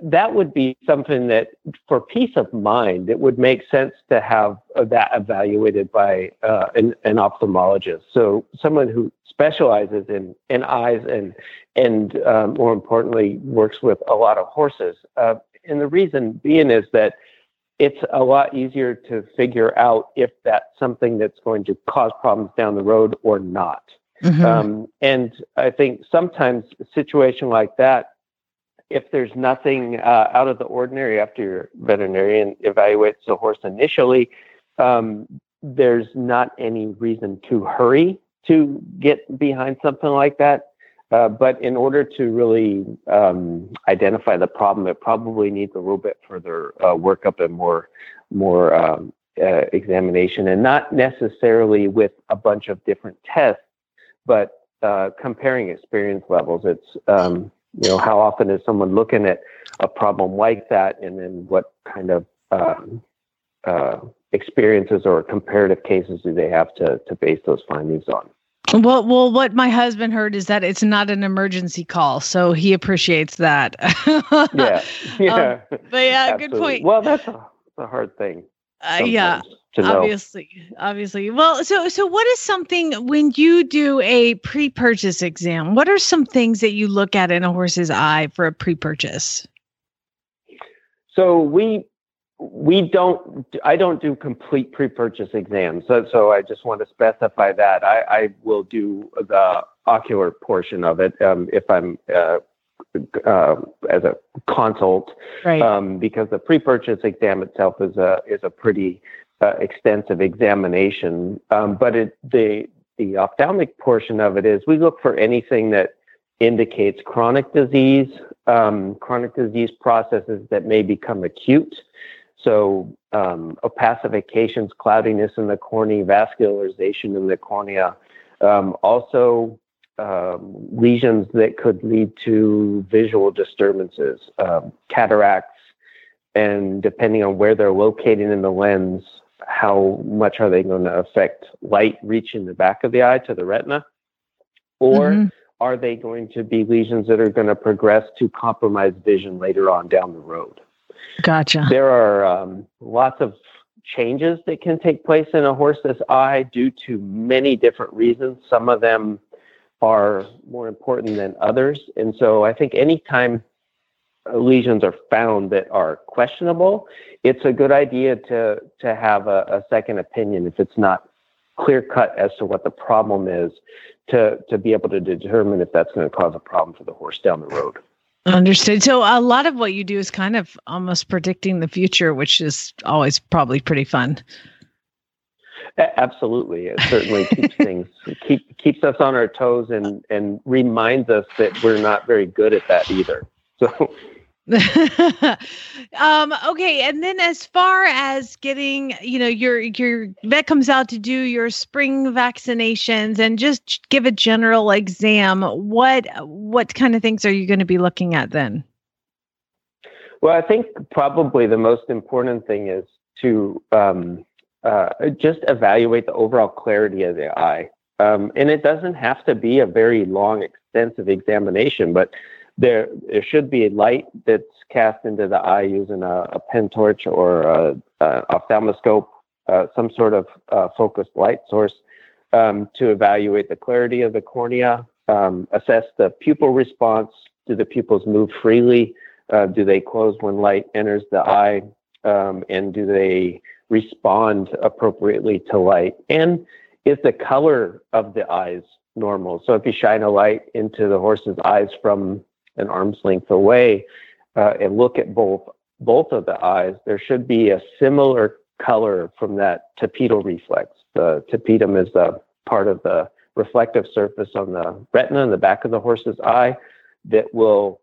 that would be something that, for peace of mind, it would make sense to have uh, that evaluated by uh, an, an, ophthalmologist. So someone who specializes in, in eyes and and um, more importantly works with a lot of horses. Uh, and the reason being is that it's a lot easier to figure out if that's something that's going to cause problems down the road or not. Mm-hmm. Um, and I think sometimes a situation like that if there's nothing uh, out of the ordinary after your veterinarian evaluates the horse initially, um, there's not any reason to hurry to get behind something like that. Uh, but in order to really um, identify the problem, it probably needs a little bit further uh, workup and more more um, uh, examination, and not necessarily with a bunch of different tests, but uh, comparing experience levels. It's um, you know, how often is someone looking at a problem like that, and then what kind of um, uh, experiences or comparative cases do they have to to base those findings on? Well, well, what my husband heard is that it's not an emergency call, so he appreciates that. yeah, yeah. Um, but yeah, Absolutely. good point. Well, that's a, a hard thing. Uh, yeah, obviously obviously. Well so so what is something when you do a pre-purchase exam what are some things that you look at in a horse's eye for a pre-purchase? So we we don't i don't do complete pre-purchase exams so, so i just want to specify that. I, I will do the ocular portion of it um, if i'm uh, uh, as a consult, right. um, because the pre-purchase exam itself is a is a pretty uh, extensive examination. Um, but it, the the ophthalmic portion of it is we look for anything that indicates chronic disease, um, chronic disease processes that may become acute. So um, opacifications, cloudiness in the cornea, vascularization in the cornea. Um, also, um, lesions that could lead to visual disturbances, um, cataracts, and depending on where they're located in the lens, how much are they going to affect light reaching the back of the eye to the retina? Or mm-hmm. are they going to be lesions that are going to progress to compromise vision later on down the road? Gotcha. There are um, lots of changes that can take place in a horse's eye due to many different reasons. Some of them are more important than others. And so I think anytime lesions are found that are questionable, it's a good idea to to have a, a second opinion if it's not clear cut as to what the problem is, to to be able to determine if that's going to cause a problem for the horse down the road. Understood. So a lot of what you do is kind of almost predicting the future, which is always probably pretty fun. Absolutely, it certainly keeps things keep keeps us on our toes and and reminds us that we're not very good at that either. So um, okay, and then as far as getting, you know, your your vet comes out to do your spring vaccinations and just give a general exam. What what kind of things are you going to be looking at then? Well, I think probably the most important thing is to um, uh, just evaluate the overall clarity of the eye. Um, and it doesn't have to be a very long, extensive examination, but there there should be light that's cast into the eye using a, a pen torch or a, a ophthalmoscope, uh, some sort of uh, focused light source um, to evaluate the clarity of the cornea, um, assess the pupil response. Do the pupils move freely? Uh, do they close when light enters the eye? Um, and do they respond appropriately to light? And is the color of the eyes normal? So if you shine a light into the horse's eyes from an arm's length away uh, and look at both both of the eyes, there should be a similar color from that tapetal reflex. The tapetum is the part of the reflective surface on the retina in the back of the horse's eye that will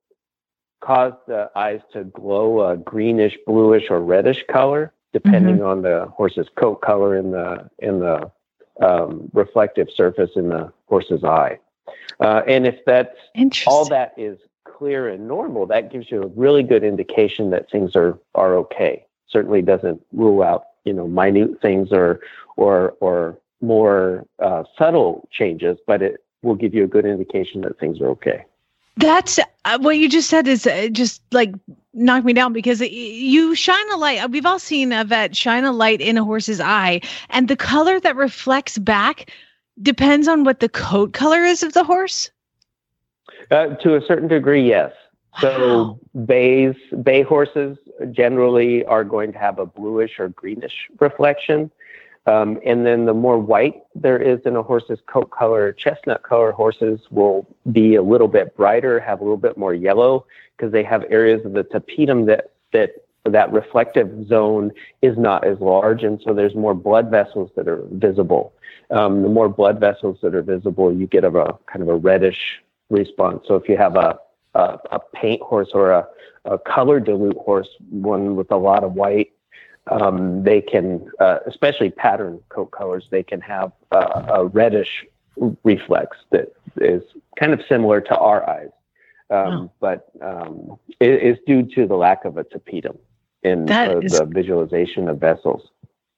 cause the eyes to glow a greenish, bluish, or reddish color, depending mm-hmm. on the horse's coat color in the in the um, reflective surface in the horse's eye. Uh, and if that's all that is clear and normal, that gives you a really good indication that things are are okay. Certainly doesn't rule out you know minute things or or or more uh, subtle changes, but it will give you a good indication that things are okay. That's uh, what you just said is uh, just like knock me down because you shine a light. We've all seen a vet shine a light in a horse's eye, and the color that reflects back depends on what the coat color is of the horse. Uh, to a certain degree, yes. So bays, bay horses generally are going to have a bluish or greenish reflection. Um, and then the more white there is in a horse's coat color, chestnut color horses will be a little bit brighter, have a little bit more yellow because they have areas of the tapetum that, that that reflective zone is not as large. And so there's more blood vessels that are visible. Um, the more blood vessels that are visible, you get a, a kind of a reddish response. So if you have a, a, a paint horse or a, a color dilute horse, one with a lot of white, um, they can, uh, especially pattern coat colors, they can have uh, a reddish reflex that is kind of similar to our eyes, um, oh. but um, it is due to the lack of a tapetum in uh, is- the visualization of vessels.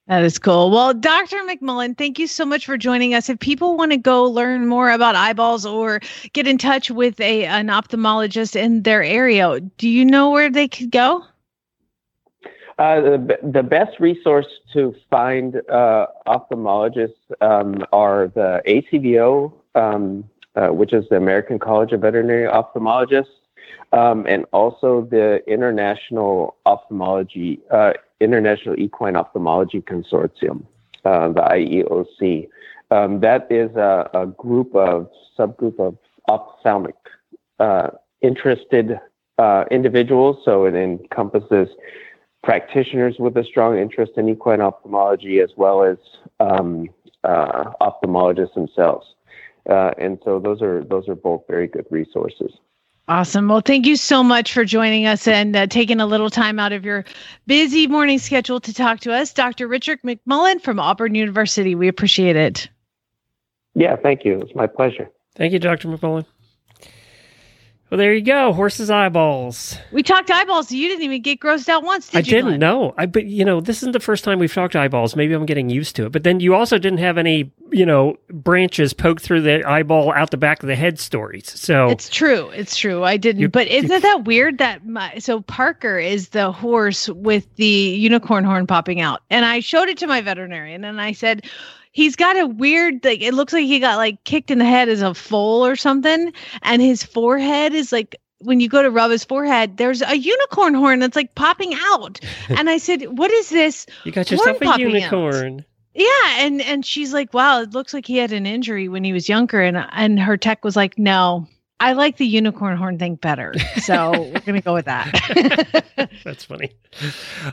That is cool. Well, Dr. McMullen, thank you so much for joining us. If people want to go learn more about eyeballs or get in touch with a an ophthalmologist in their area, do you know where they could go? Uh, the, the best resource to find uh, ophthalmologists um, are the ACVO, um, uh, which is the American College of Veterinary Ophthalmologists, um, and also the International Ophthalmology uh, International Equine Ophthalmology Consortium, uh, the IEOC. Um, that is a, a, group of subgroup of ophthalmic uh, interested individuals. So it encompasses practitioners with a strong interest in equine ophthalmology as well as um, uh, ophthalmologists themselves. Uh, and so those are those are both very good resources. Awesome. Well, thank you so much for joining us and uh, taking a little time out of your busy morning schedule to talk to us. Dr. Richard McMullen from Auburn University. We appreciate it. Yeah, thank you. It's my pleasure. Thank you, Dr. McMullen. Well, there you go. Horse's eyeballs. We talked eyeballs. You didn't even get grossed out once, did I you? I didn't. No. I. But you know, this isn't the first time we've talked eyeballs. Maybe I'm getting used to it. But then you also didn't have any, you know, branches poked through the eyeball out the back of the head stories. So it's true. It's true. I didn't. You, but isn't you, that weird? That my so Parker is the horse with the unicorn horn popping out, and I showed it to my veterinarian, and I said he's got a weird like it looks like he got like kicked in the head as a foal or something and his forehead is like when you go to rub his forehead there's a unicorn horn that's like popping out and i said what is this you got yourself a unicorn out? yeah and and she's like wow it looks like he had an injury when he was younger and and her tech was like no I like the unicorn horn thing better. So we're going to go with that. That's funny.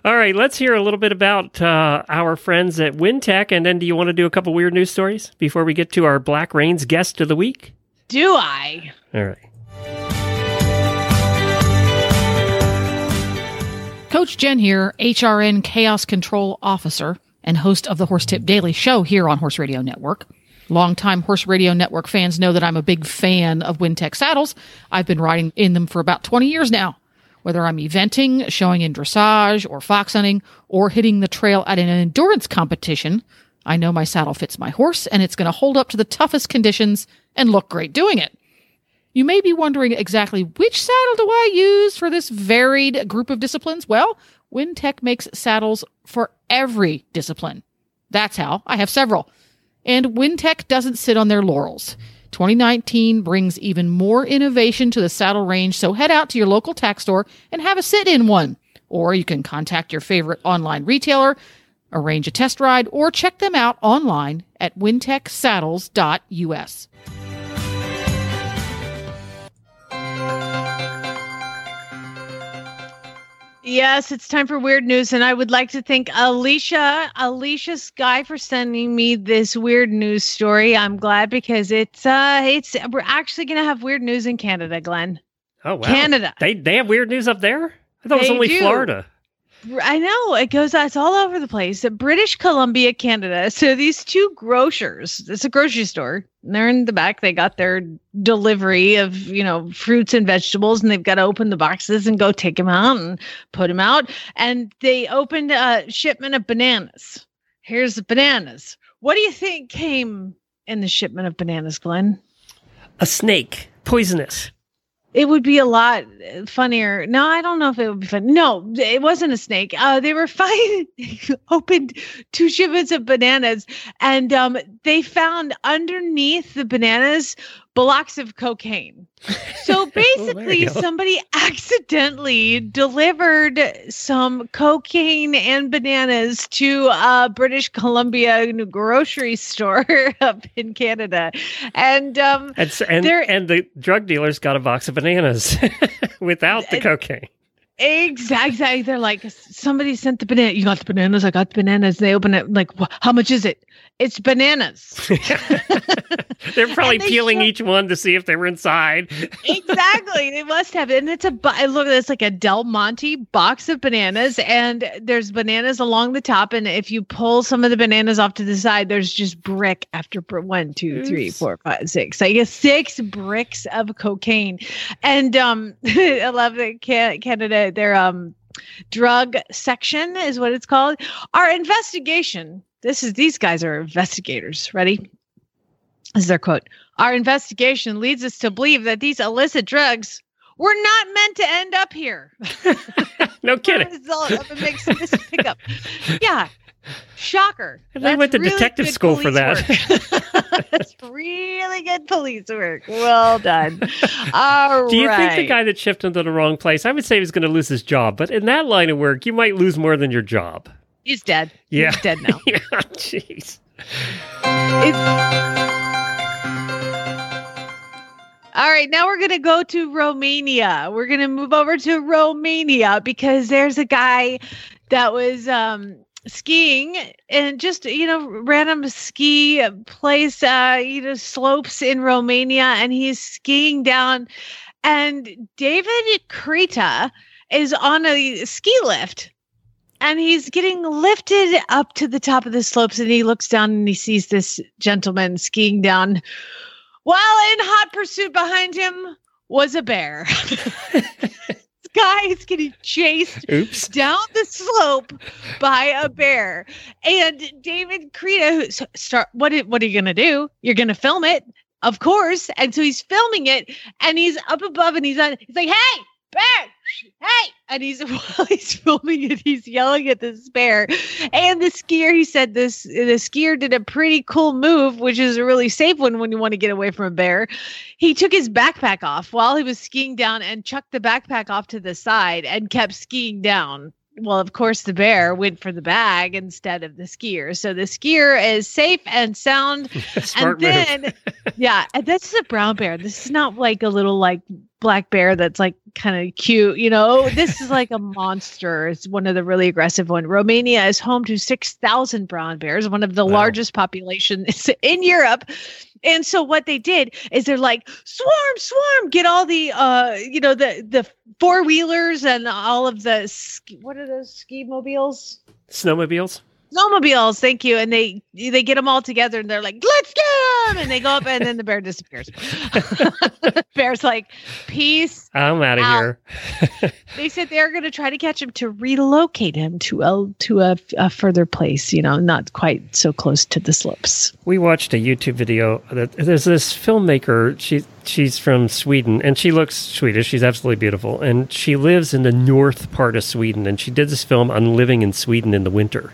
All right, let's hear a little bit about uh, our friends at Wintec. And then do you want to do a couple weird news stories before we get to our Black Reins guest of the week? Do I? All right. Coach Jenn here, HRN Chaos Control Officer and host of the Horse Tip Daily Show here on Horse Radio Network. Longtime Horse Radio Network fans know that I'm a big fan of Wintec saddles. I've been riding in them for about 20 years now. Whether I'm eventing, showing in dressage, or fox hunting, or hitting the trail at an endurance competition, I know my saddle fits my horse and it's going to hold up to the toughest conditions and look great doing it. You may be wondering exactly which saddle do I use for this varied group of disciplines? Well, Wintec makes saddles for every discipline. That's how I have several. And Wintec doesn't sit on their laurels. 2019 brings even more innovation to the saddle range, so head out to your local tack store and have a sit in one. Or you can contact your favorite online retailer, arrange a test ride, or check them out online at wintecsaddles.us. Yes, it's time for weird news, and I would like to thank Alicia, Alicia Sky, for sending me this weird news story. I'm glad because it's uh, it's we're actually gonna have weird news in Canada, Glenn. Oh wow, Canada. They they have weird news up there. I thought it was only do. Florida. I know it goes. It's all over the place. British Columbia, Canada. So these two grocers. It's a grocery store. and They're in the back. They got their delivery of you know fruits and vegetables, and they've got to open the boxes and go take them out and put them out. And they opened a shipment of bananas. Here's the bananas. What do you think came in the shipment of bananas, Glenn? A snake, poisonous. It would be a lot funnier. No, I don't know if it would be fun. No, it wasn't a snake. Uh, they were fine. opened two shipments of bananas, and um, they found underneath the bananas blocks of cocaine. So basically, go. somebody accidentally delivered some cocaine and bananas to a British Columbia grocery store up in Canada, and um, And and, and the drug dealers got a box of bananas without the cocaine. Exactly. They're like, somebody sent the banana. You got the bananas. I got the bananas. They open it. Like, how much is it? It's bananas. They're probably they peeling show- each one to see if they were inside. exactly. They must have. And it's a, bu- look, it's like a Del Monte box of bananas. And there's bananas along the top. And if you pull some of the bananas off to the side, there's just brick after one, two, three, four, five, six. I guess six bricks of cocaine. And um, I love that Ca- Canada, their um, drug section is what it's called. Our investigation. This is these guys are investigators. Ready? This is their quote. Our investigation leads us to believe that these illicit drugs were not meant to end up here. no kidding. Result of a mixed pickup. Yeah. Shocker. And they went to really detective school for that. That's really good police work. Well done. All Do you think the guy that shipped him to the wrong place? I would say he was going to lose his job, but in that line of work, you might lose more than your job. He's dead. Yeah. He's dead now. yeah, jeez. All right, now we're going to go to Romania. We're going to move over to Romania because there's a guy that was um, skiing and just, you know, random ski place, uh, you know, slopes in Romania, and he's skiing down. And David Krita is on a ski lift and he's getting lifted up to the top of the slopes and he looks down and he sees this gentleman skiing down while in hot pursuit behind him was a bear. this guy is getting chased Oops. down the slope by a bear. And David Krita, who's start what what are you gonna do? You're gonna film it, of course. And so he's filming it and he's up above and he's on he's like, hey, bear, hey. And he's while he's filming it, he's yelling at this bear. And the skier, he said this the skier did a pretty cool move, which is a really safe one when you want to get away from a bear. He took his backpack off while he was skiing down and chucked the backpack off to the side and kept skiing down. Well, of course, the bear went for the bag instead of the skier. So the skier is safe and sound. Smart and then, yeah, and this is a brown bear. This is not like a little like black bear that's like kind of cute, you know. This is like a monster. It's one of the really aggressive one. Romania is home to six thousand brown bears, one of the Wow. largest populations in Europe. and so what they did is they're like swarm swarm get all the uh you know the the four wheelers and all of the ski, what are those ski mobiles Snowmobiles. Snowmobiles thank you and they they get them all together and they're like let's get them and they go up and then the bear disappears bear's like peace I'm out of here. they said they're going to try to catch him to relocate him to a to a, a further place you know not quite so close to the slopes we watched a YouTube video. That there's this filmmaker. She she's from Sweden, and she looks Swedish. She's absolutely beautiful, and she lives in the north part of Sweden. And she did this film on living in Sweden in the winter.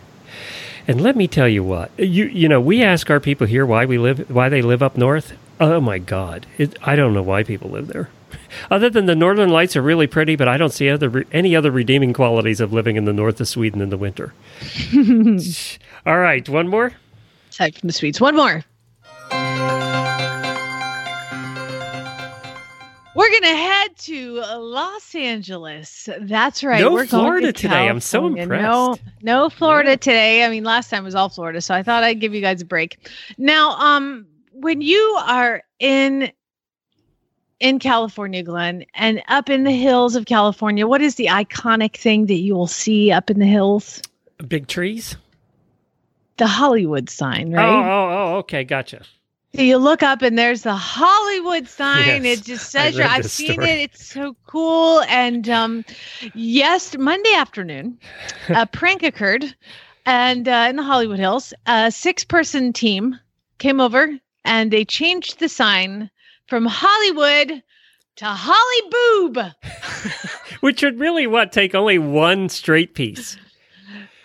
And let me tell you what you you know we ask our people here why we live why they live up north. Oh my God, it, I don't know why people live there. Other than the northern lights are really pretty, but I don't see other any other redeeming qualities of living in the north of Sweden in the winter. All right, one more. aside from the Swedes, one more We're gonna head to Los Angeles. That's right. No We're going Florida to today. I'm so California. No, impressed. no Florida today. I mean, last time was all Florida, so I thought I'd give you guys a break. Now, um, when you are in in California, Glenn, and up in the hills of California, what is the iconic thing that you will see up in the hills? Big trees. The Hollywood sign, Oh, right? oh, oh, okay, gotcha. So you look up and there's the Hollywood sign. Yes, it just says I've seen story. it. It's so cool. And um, yes, Monday afternoon, a prank occurred, and uh, in the Hollywood Hills, a six-person team came over and they changed the sign from Hollywood to Holly Boob. Which would really what take only one straight piece.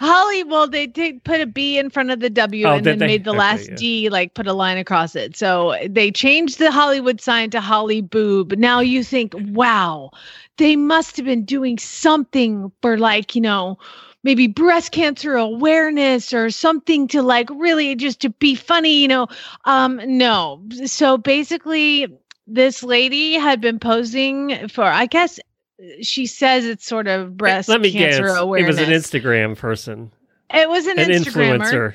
Holly, well, they did put a B in front of the W Oh, and then they? made the Okay, last yeah. D like put a line across it. So they changed the Hollywood sign to Holly Boob. Now you think, wow, they must have been doing something for like, you know, maybe breast cancer awareness or something to like really just to be funny, you know. Um, no. So basically, this lady had been posing for, I guess she says it's sort of breast Let me guess. cancer It was an Instagram person, It was an, an Instagrammer, influencer.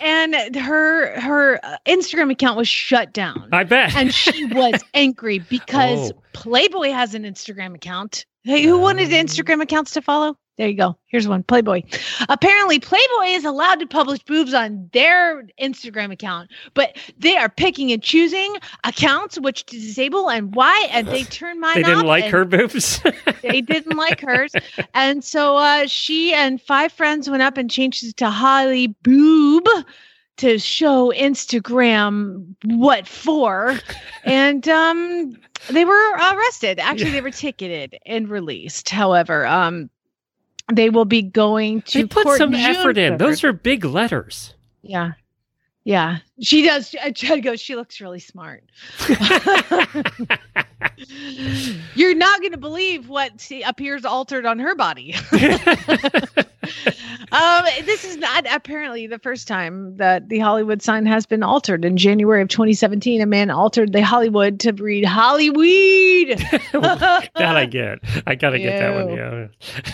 and her her uh, Instagram account was shut down, I bet. and she was angry because Oh. Playboy has an Instagram account. Hey, who wanted Oh. Instagram accounts to follow? There you go. Here's one. Playboy. Apparently, Playboy is allowed to publish boobs on their Instagram account, but they are picking and choosing accounts which to disable and why, and they turned mine they didn't like her boobs. they didn't like hers. And so uh, she and five friends went up and changed it to Holly Boob to show Instagram what for. And um, they were arrested. Actually, they were ticketed and released. However, um, they will be going to they put some effort in. 3rd. Those are big letters. yeah. Yeah, she does. I try to go. She looks really smart. You're not going to believe what appears altered on her body. Um, this is not apparently the first time that the Hollywood sign has been altered. In January of 2017, a man altered the Hollywood to read Hollyweed. that I get. I gotta get that one. Ew. Yeah.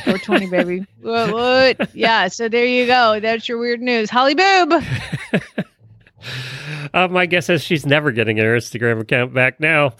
420, baby. What, what? Yeah. So there you go. That's your weird news. Holly Boob. Uh, my guess is she's never getting her Instagram account back now.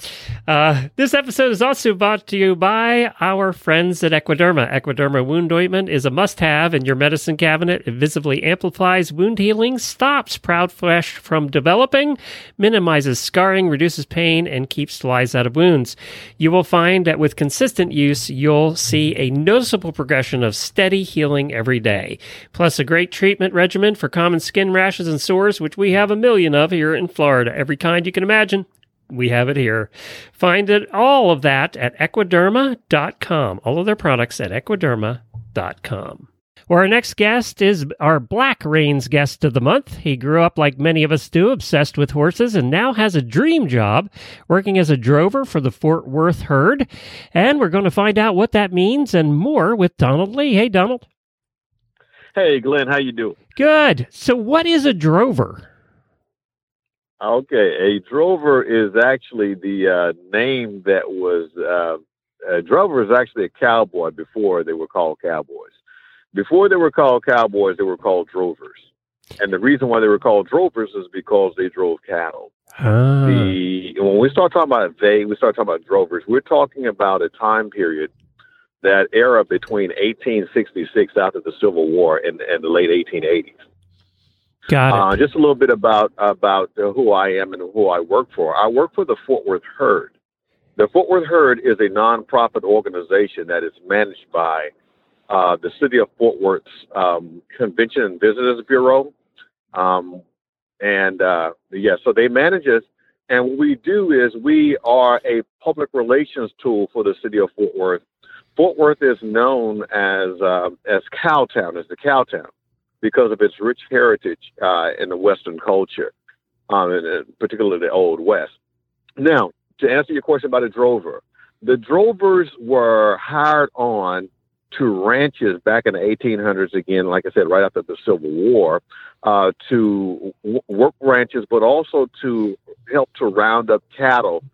Uh, this episode is also brought to you by our friends at Equiderma. Equiderma wound ointment is a must have in your medicine cabinet. It visibly amplifies wound healing, stops proud flesh from developing, minimizes scarring, reduces pain, and keeps flies out of wounds. You will find that with consistent use, you'll see a noticeable progression of steady healing every day. Plus, a great treatment regimen for common skin rashes and sores, which we have a million of here in Florida. Every kind you can imagine. We have it here. Find it all of that at equiderma.com. All of their products at equiderma.com. Well, our next guest is our Black Reins guest of the month. He grew up like many of us do, obsessed with horses, and now has a dream job working as a drover for the Fort Worth herd. And we're going to find out what that means and more with Donald Lee. Hey, Donald. Hey, Glenn, how you doing? Good. So, what is a drover? Okay, a drover is actually the uh, name that was. Uh, a drover is actually a cowboy before they were called cowboys. Before they were called cowboys, they were called drovers. And the reason why they were called drovers is because they drove cattle. Ah. The when we start talking about they, we start talking about drovers. We're talking about a time period, that era between 1866 after the Civil War and, and the late 1880s. Got Uh, just a little bit about about who I am and who I work for. I work for the Fort Worth Herd. The Fort Worth Herd is a nonprofit organization that is managed by uh, the City of Fort Worth's um, Convention and Visitors Bureau. Um, and uh, yeah, so they manage us. And what we do is we are a public relations tool for the City of Fort Worth. Fort Worth is known as uh, as Cowtown, as the Cowtown because of its rich heritage uh, in the Western culture, um, and uh, particularly the Old West. Now, to answer your question about a drover, the drovers were hired on to ranches back in the 1800s, again, like I said, right after the Civil War, uh, to w- work ranches, but also to help to round up cattle.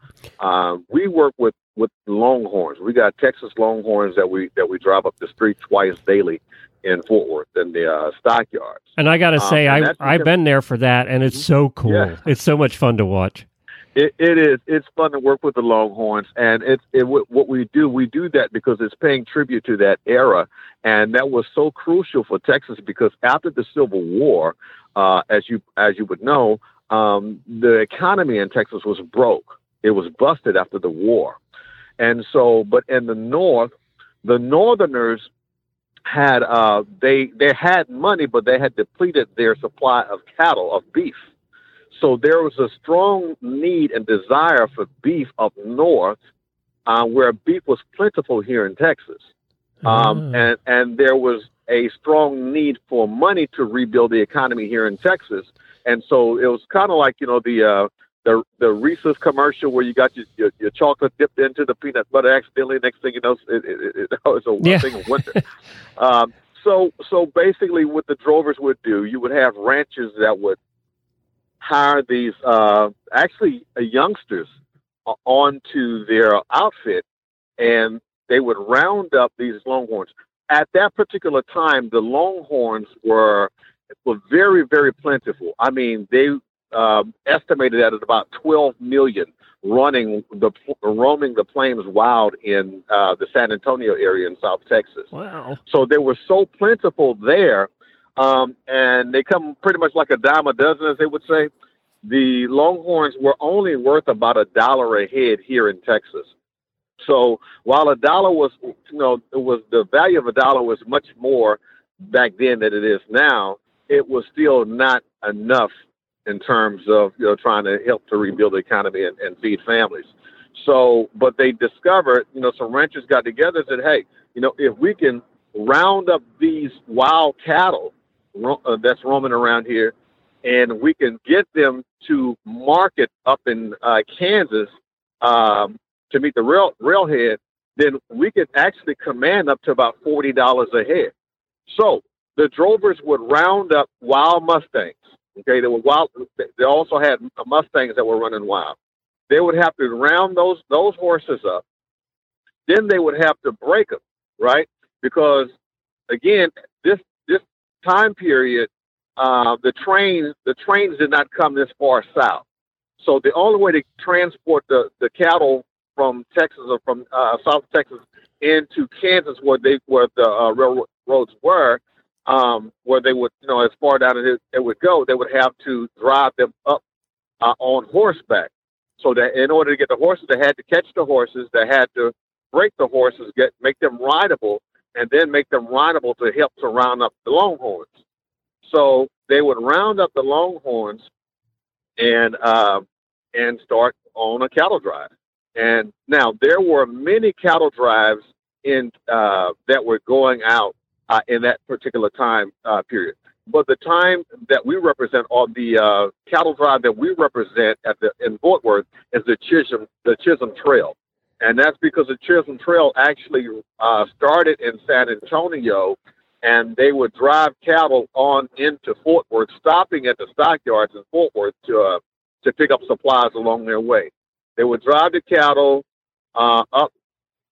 Uh, we work with with Longhorns. We got Texas Longhorns that we that we drive up the street twice daily in Fort Worth in the uh, stockyards. And I got to um, say, and I I've been there for that, and it's so cool. Yeah. It's so much fun to watch. It, it is. It's fun to work with the Longhorns, and it's it, what what we do. We do that because it's paying tribute to that era, and that was so crucial for Texas because after the Civil War, uh, as you as you would know, um, the economy in Texas was broke. It was busted after the war, and so. But in the North, the Northerners had uh, they they had money, but they had depleted their supply of cattle of beef. So there was a strong need and desire for beef up north, uh, where beef was plentiful here in Texas, um, Ah. and and there was a strong need for money to rebuild the economy here in Texas, and so it was kind of like you know the uh, the the Reese's commercial where you got your, your, your chocolate dipped into the peanut butter accidentally. Next thing you know, it, it, it, it was a Yeah. thing of winter. um, so so basically, what the drovers would do, you would have ranches that would hire these uh, actually uh, youngsters onto their outfit, and they would round up these longhorns. At that particular time, the longhorns were were very very plentiful. I mean, they um, estimated at about 12 million running the roaming the plains wild in uh, the San Antonio area in South Texas. wow. So they were so plentiful there, um, and they come pretty much like a dime a dozen, as they would say. The Longhorns were only worth about a dollar a head here in Texas. So while a dollar was, you know, it was the value of a dollar was much more back then than it is now. It was still not enough in terms of you know trying to help to rebuild the economy and, and feed families. So, but they discovered, you know, some ranchers got together and said, hey, you know, if we can round up these wild cattle uh, that's roaming around here, and we can get them to market up in uh, Kansas um, to meet the rail railhead, then we could actually command up to about forty dollars a head. So the drovers would round up wild Mustangs. Okay, they were wild. They also had Mustangs that were running wild. They would have to round those those horses up. Then they would have to break them, right? Because again, this this time period, uh, the trains the trains did not come this far south. So the only way to transport the, the cattle from Texas or from uh, South Texas into Kansas, where they where the uh, railroads were, um, where they would you know as far down as it, would go, they would have to drive them up uh, on horseback. So that in order to get the horses, they had to catch the horses, they had to break the horses, get make them rideable, and then make them rideable to help to round up the longhorns. So they would round up the longhorns and uh, and start on a cattle drive. And now there were many cattle drives in uh, that were going out uh, in that particular time uh, period. But the time that we represent, or the uh, cattle drive that we represent at the in Fort Worth, is the Chisholm the Chisholm Trail, and that's because the Chisholm Trail actually uh, started in San Antonio, and they would drive cattle on into Fort Worth, stopping at the stockyards in Fort Worth to uh, to pick up supplies along their way. They would drive the cattle uh, up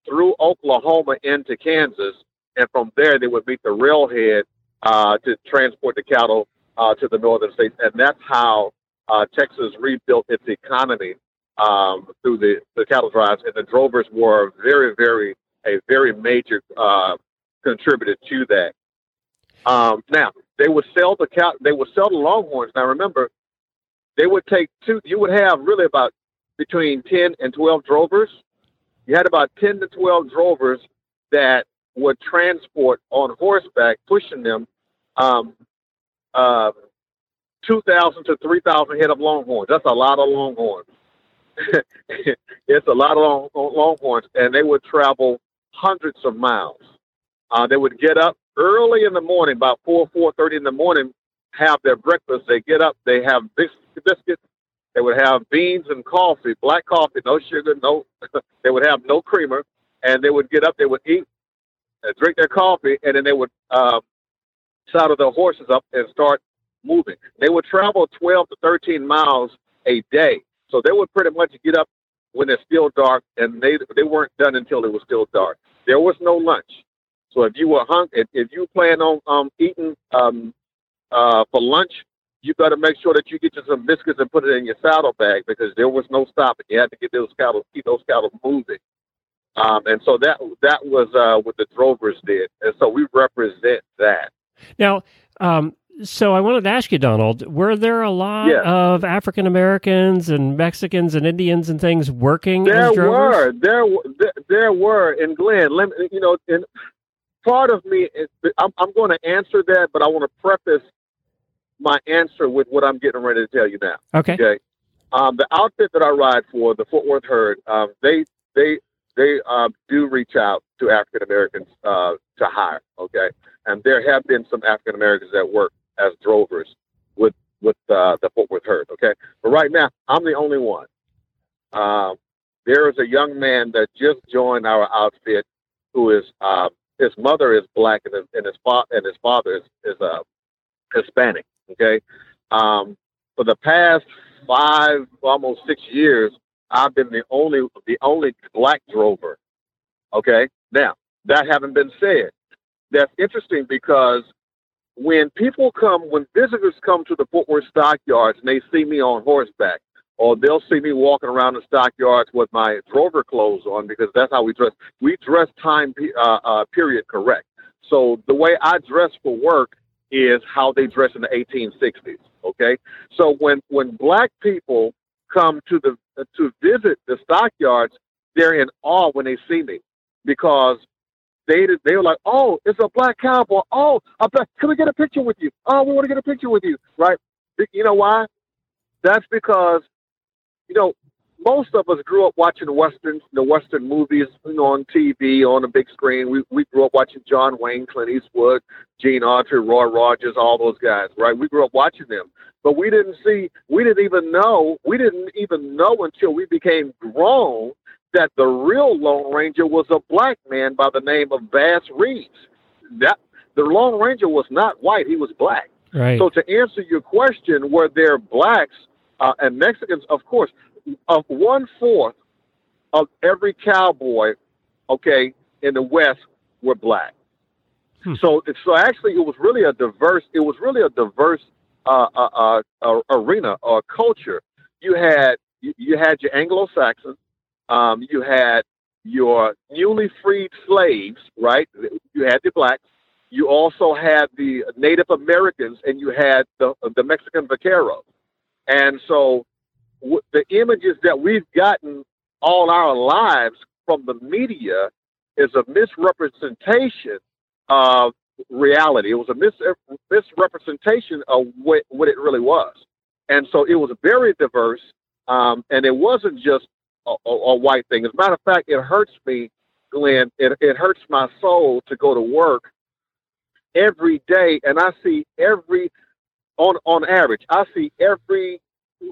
through Oklahoma into Kansas, and from there they would meet the railhead uh, to transport the cattle uh, to the northern states, and that's how uh, Texas rebuilt its economy um, through the, the cattle drives, and the drovers were very, very a very major uh, contributor to that. Um, now they would sell the cow, they would sell the longhorns. Now remember, they would take two. You would have really about between ten and twelve drovers. You had about ten to twelve drovers that would transport on horseback, pushing them um, uh, two thousand to three thousand head of longhorns. That's a lot of longhorns. it's a lot of long, longhorns, and they would travel hundreds of miles. Uh, they would get up early in the morning, about four four thirty in the morning, have their breakfast. They get up, they have biscuits. They would have beans and coffee, black coffee, no sugar, no. they would have no creamer, and they would get up. They would eat, drink their coffee, and then they would uh, saddle their horses up and start moving. They would travel twelve to thirteen miles a day, so they would pretty much get up when it's still dark, and they they weren't done until it was still dark. There was no lunch. So if you were hung, if, if you plan on um, eating um, uh, for lunch, you got to make sure that you get you some biscuits and put it in your saddlebag because there was no stopping. You had to get those cattle, keep those cattle moving. Um, and so that that was uh, what the drovers did, and so we represent that. Now, um, so I wanted to ask you, Donald, were there a lot Yeah. of African Americans and Mexicans and Indians and things working There as drovers? were, there, were- there, there were, and Glenn, let me, you know, and part of me, is, I'm, I'm going to answer that, but I want to preface my answer with what I'm getting ready to tell you now. Okay. Okay. Um, the outfit that I ride for, the Fort Worth Herd, um, they they they um, do reach out to African Americans uh, to hire. Okay, and there have been some African Americans that work as drovers with with uh, the Fort Worth Herd. Okay, but right now I'm the only one. Um, there is a young man that just joined our outfit who is um, his mother is black and his and his, fa- and his father is is uh, Hispanic. Okay, um, for the past five, almost six years, I've been the only the only black drover. Okay, now that having been said, that's interesting because when people come, when visitors come to the Fort Worth stockyards and they see me on horseback, or they'll see me walking around the stockyards with my drover clothes on because that's how we dress. We dress time uh, uh, period correct. So the way I dress for work is how they dress in the 1860s. Okay, so when when black people come to the to visit the stockyards, they're in awe when they see me because they they were like, oh, it's a black cowboy. Oh, a black, can we get a picture with you? Oh, we want to get a picture with you, right? You know why? That's because you know most of us grew up watching westerns, the western movies, you know, on TV on the big screen. We we grew up watching John Wayne, Clint Eastwood, Gene Autry, Roy Rogers, all those guys, right? We grew up watching them, but we didn't see, we didn't even know, we didn't even know until we became grown that the real Lone Ranger was a black man by the name of Bass Reeves. That the Lone Ranger was not white; he was black. Right. So to answer your question, were there blacks uh, and Mexicans? Of course, of one fourth of every cowboy, okay, in the West were black. So, so actually, it was really a diverse. It was really a diverse uh, uh, uh, uh, arena or culture. You had you, you had your Anglo Saxon, um, you had your newly freed slaves, right? You had the blacks. You also had the Native Americans, and you had the the Mexican vaqueros. And so, w- the images that we've gotten all our lives from the media is a misrepresentation of reality. It was a mis- misrepresentation of what, what it really was. And so it was very diverse, um, and it wasn't just a, a, a white thing. As a matter of fact, it hurts me, Glenn. It, it hurts my soul to go to work every day, and I see every, on on average, I see every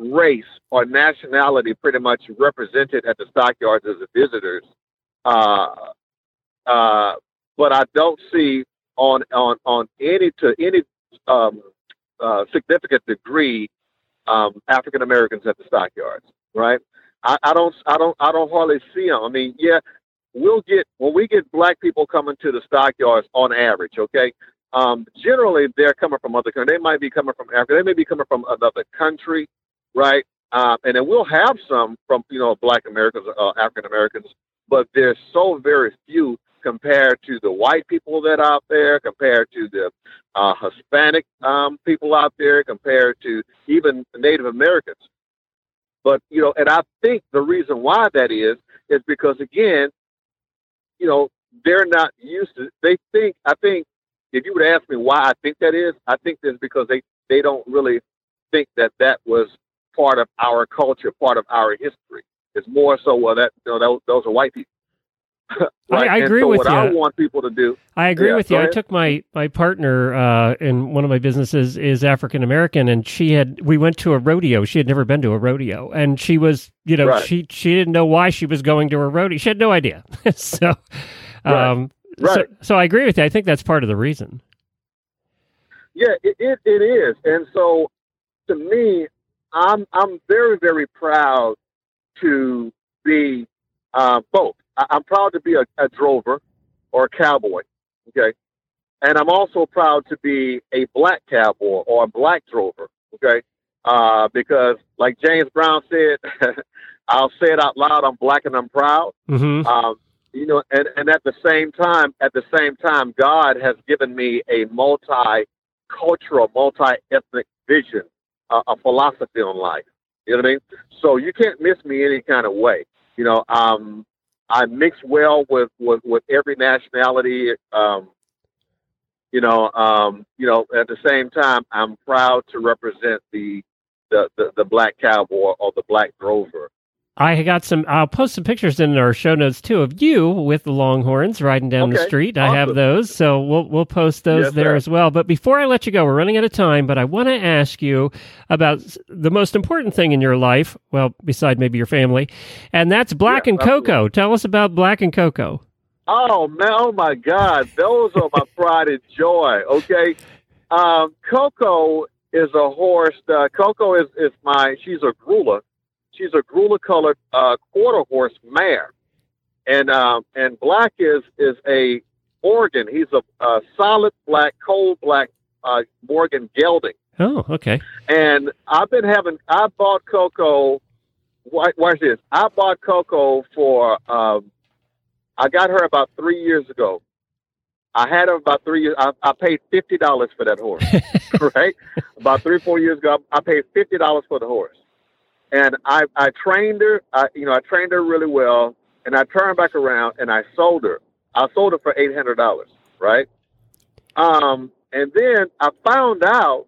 race or nationality pretty much represented at the stockyards as visitors. Uh, uh, but I don't see on on on any to any um, uh, significant degree um, African Americans at the stockyards. Right? I, I don't I don't I don't hardly see them. I mean, yeah, we'll get when we get black people coming to the stockyards on average. Okay. Um, generally, they're coming from other countries. They might be coming from Africa. They may be coming from another country. Right? Um, and then we'll have some from you know Black Americans, uh, African Americans, but there's so very few compared to the white people that are out there, compared to the uh, Hispanic um, people out there, compared to even Native Americans. But you know, and I think the reason why that is is because again, you know, they're not used to. They think. I think if you would ask me why I think that is, I think that's because they they don't really think that that was part of our culture, part of our history. It's more so well that you know those, those are white people. right? I, I agree so with what you. I want people to do. I agree Yeah, with you. I took my my partner uh, in one of my businesses is African American, and she had we went to a rodeo. She had never been to a rodeo, and she was you know Right. she she didn't know why she was going to a rodeo. She had no idea. so, Right. um, so Right. so I agree with you. I think that's part of the reason. Yeah, it, it, it is. And so to me, I'm I'm very, very proud to be uh, both. I, I'm proud to be a, a drover or a cowboy. Okay. And I'm also proud to be a black cowboy or a black drover. Okay. Uh, because like James Brown said, I'll say it out loud, I'm black and I'm proud. hmm Um, you know, and, and at the same time, at the same time, God has given me a multi-cultural, multi-ethnic vision, uh, a philosophy on life. You know what I mean? So you can't miss me any kind of way. You know, um, I mix well with, with, with every nationality. Um, you know, um, you know, at the same time, I'm proud to represent the, the, the, the black cowboy or the black drover. I got some. I'll post some pictures in our show notes too of you with the Longhorns riding down the Okay, street. I have those, so we'll we'll post those Yes, there sir. as well. But before I let you go, we're running out of time. But I want to ask you about the most important thing in your life. Well, beside maybe your family, and that's Black Yeah, and Cocoa. Tell us about Black and Cocoa. Oh man! Oh my God! Those are my pride and joy. Okay, um, Coco is a horse. Uh, Coco is is my. She's a grulla. She's a grulla colored uh, quarter horse mare, and um, and Black is is a Morgan. He's a, a solid black, cold black uh, Morgan gelding. Oh, okay. And I've been having. I bought Coco. Watch, watch this. I bought Coco for. Um, I got her about three years ago. I had her about three years. I, I paid fifty dollars for that horse. right, about three four years ago, I paid fifty dollars for the horse, and I I trained her. I you know I trained her really well, and I turned back around and I sold her. I sold her for eight hundred dollars. Right. Um, and then I found out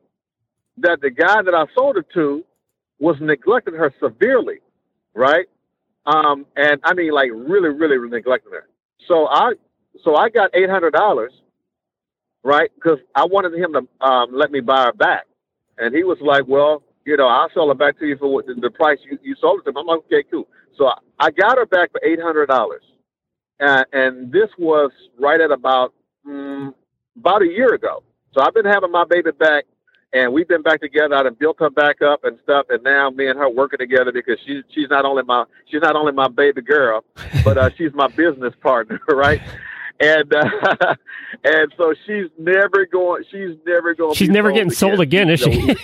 that the guy that I sold her to was neglecting her severely, right? Um, and I mean, like really, really neglecting her. So I, so I got eight hundred dollars, right? Because I wanted him to um, let me buy her back, and he was like, "Well, you know, I'll sell her back to you for what, the, the price you, you sold it to." I'm like, "Okay, cool." So I, I got her back for eight hundred dollars, uh, and this was right at about mm, about a year ago. So I've been having my baby back and we've been back together. I done built her back up and stuff, and now me and her working together because she's she's not only my she's not only my baby girl, but uh, she's my business partner, right? And uh, and so she's never going. She's never going. She's never getting sold again, is she?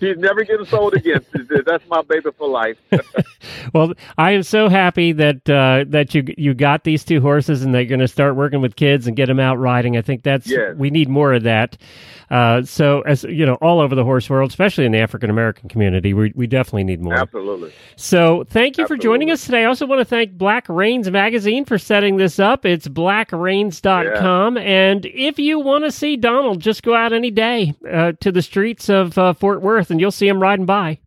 She's never getting sold again. That's my baby for life. Well, I am so happy that uh, that you you got these two horses and that you're going to start working with kids and get them out riding. I think that's Yes. we need more of that. Uh, so as you know, all over the horse world, especially in the African American community, we we definitely need more. Absolutely. So thank you for joining us today. I also want to thank Black Reins Magazine for setting this up. It's blackreins.com. And if you want to see Donald, just go out any day uh, to the streets of uh, Fort Worth and you'll see him riding by.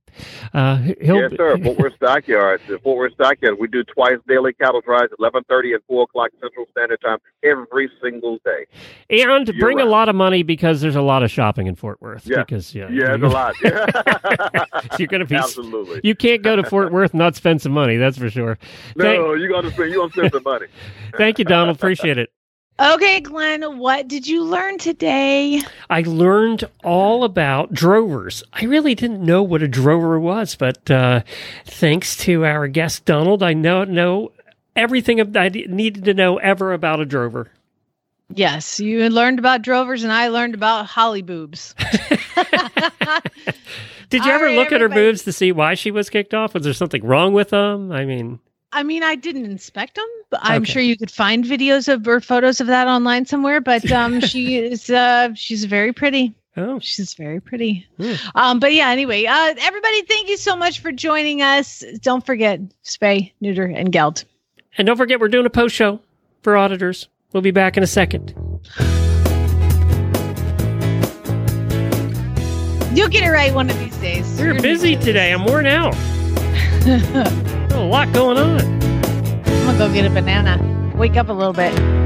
Uh, he'll, yes, sir. Fort Worth Stockyard. The Fort Worth Stockyard. We do twice daily cattle drives at eleven thirty and four o'clock Central Standard Time every single day. And bring a lot of money because there's a lot of shopping in Fort Worth. Yeah. Because yeah, Yeah, you- a lot. you're going to be Absolutely. You can't go to Fort Worth and not spend some money. That's for sure. Thank- no, you gonna spend you gonna spend some money. thank you, Donald. Appreciate it. Okay, Glenn, what did you learn today? I learned all about drovers. I really didn't know what a drover was, but uh, thanks to our guest Donald, I know know everything I needed to know ever about a drover. Yes, you learned about drovers, and I learned about holly boobs. Did you All ever right, look at her boobs to see why she was kicked off? Was there something wrong with them? I mean, I mean, I didn't inspect them, but I'm Okay. sure you could find videos of or photos of that online somewhere. But um, she is uh, she's very pretty. oh, She's very pretty. Hmm. Um, but yeah, anyway, uh, everybody, thank you so much for joining us. Don't forget, spay, neuter, and geld. and don't forget we're doing a post show for auditors. We'll be back in a second. You'll get it right one of these days. We're You're busy today. I'm worn out. a lot going on. I'm gonna go get a banana. Wake up a little bit.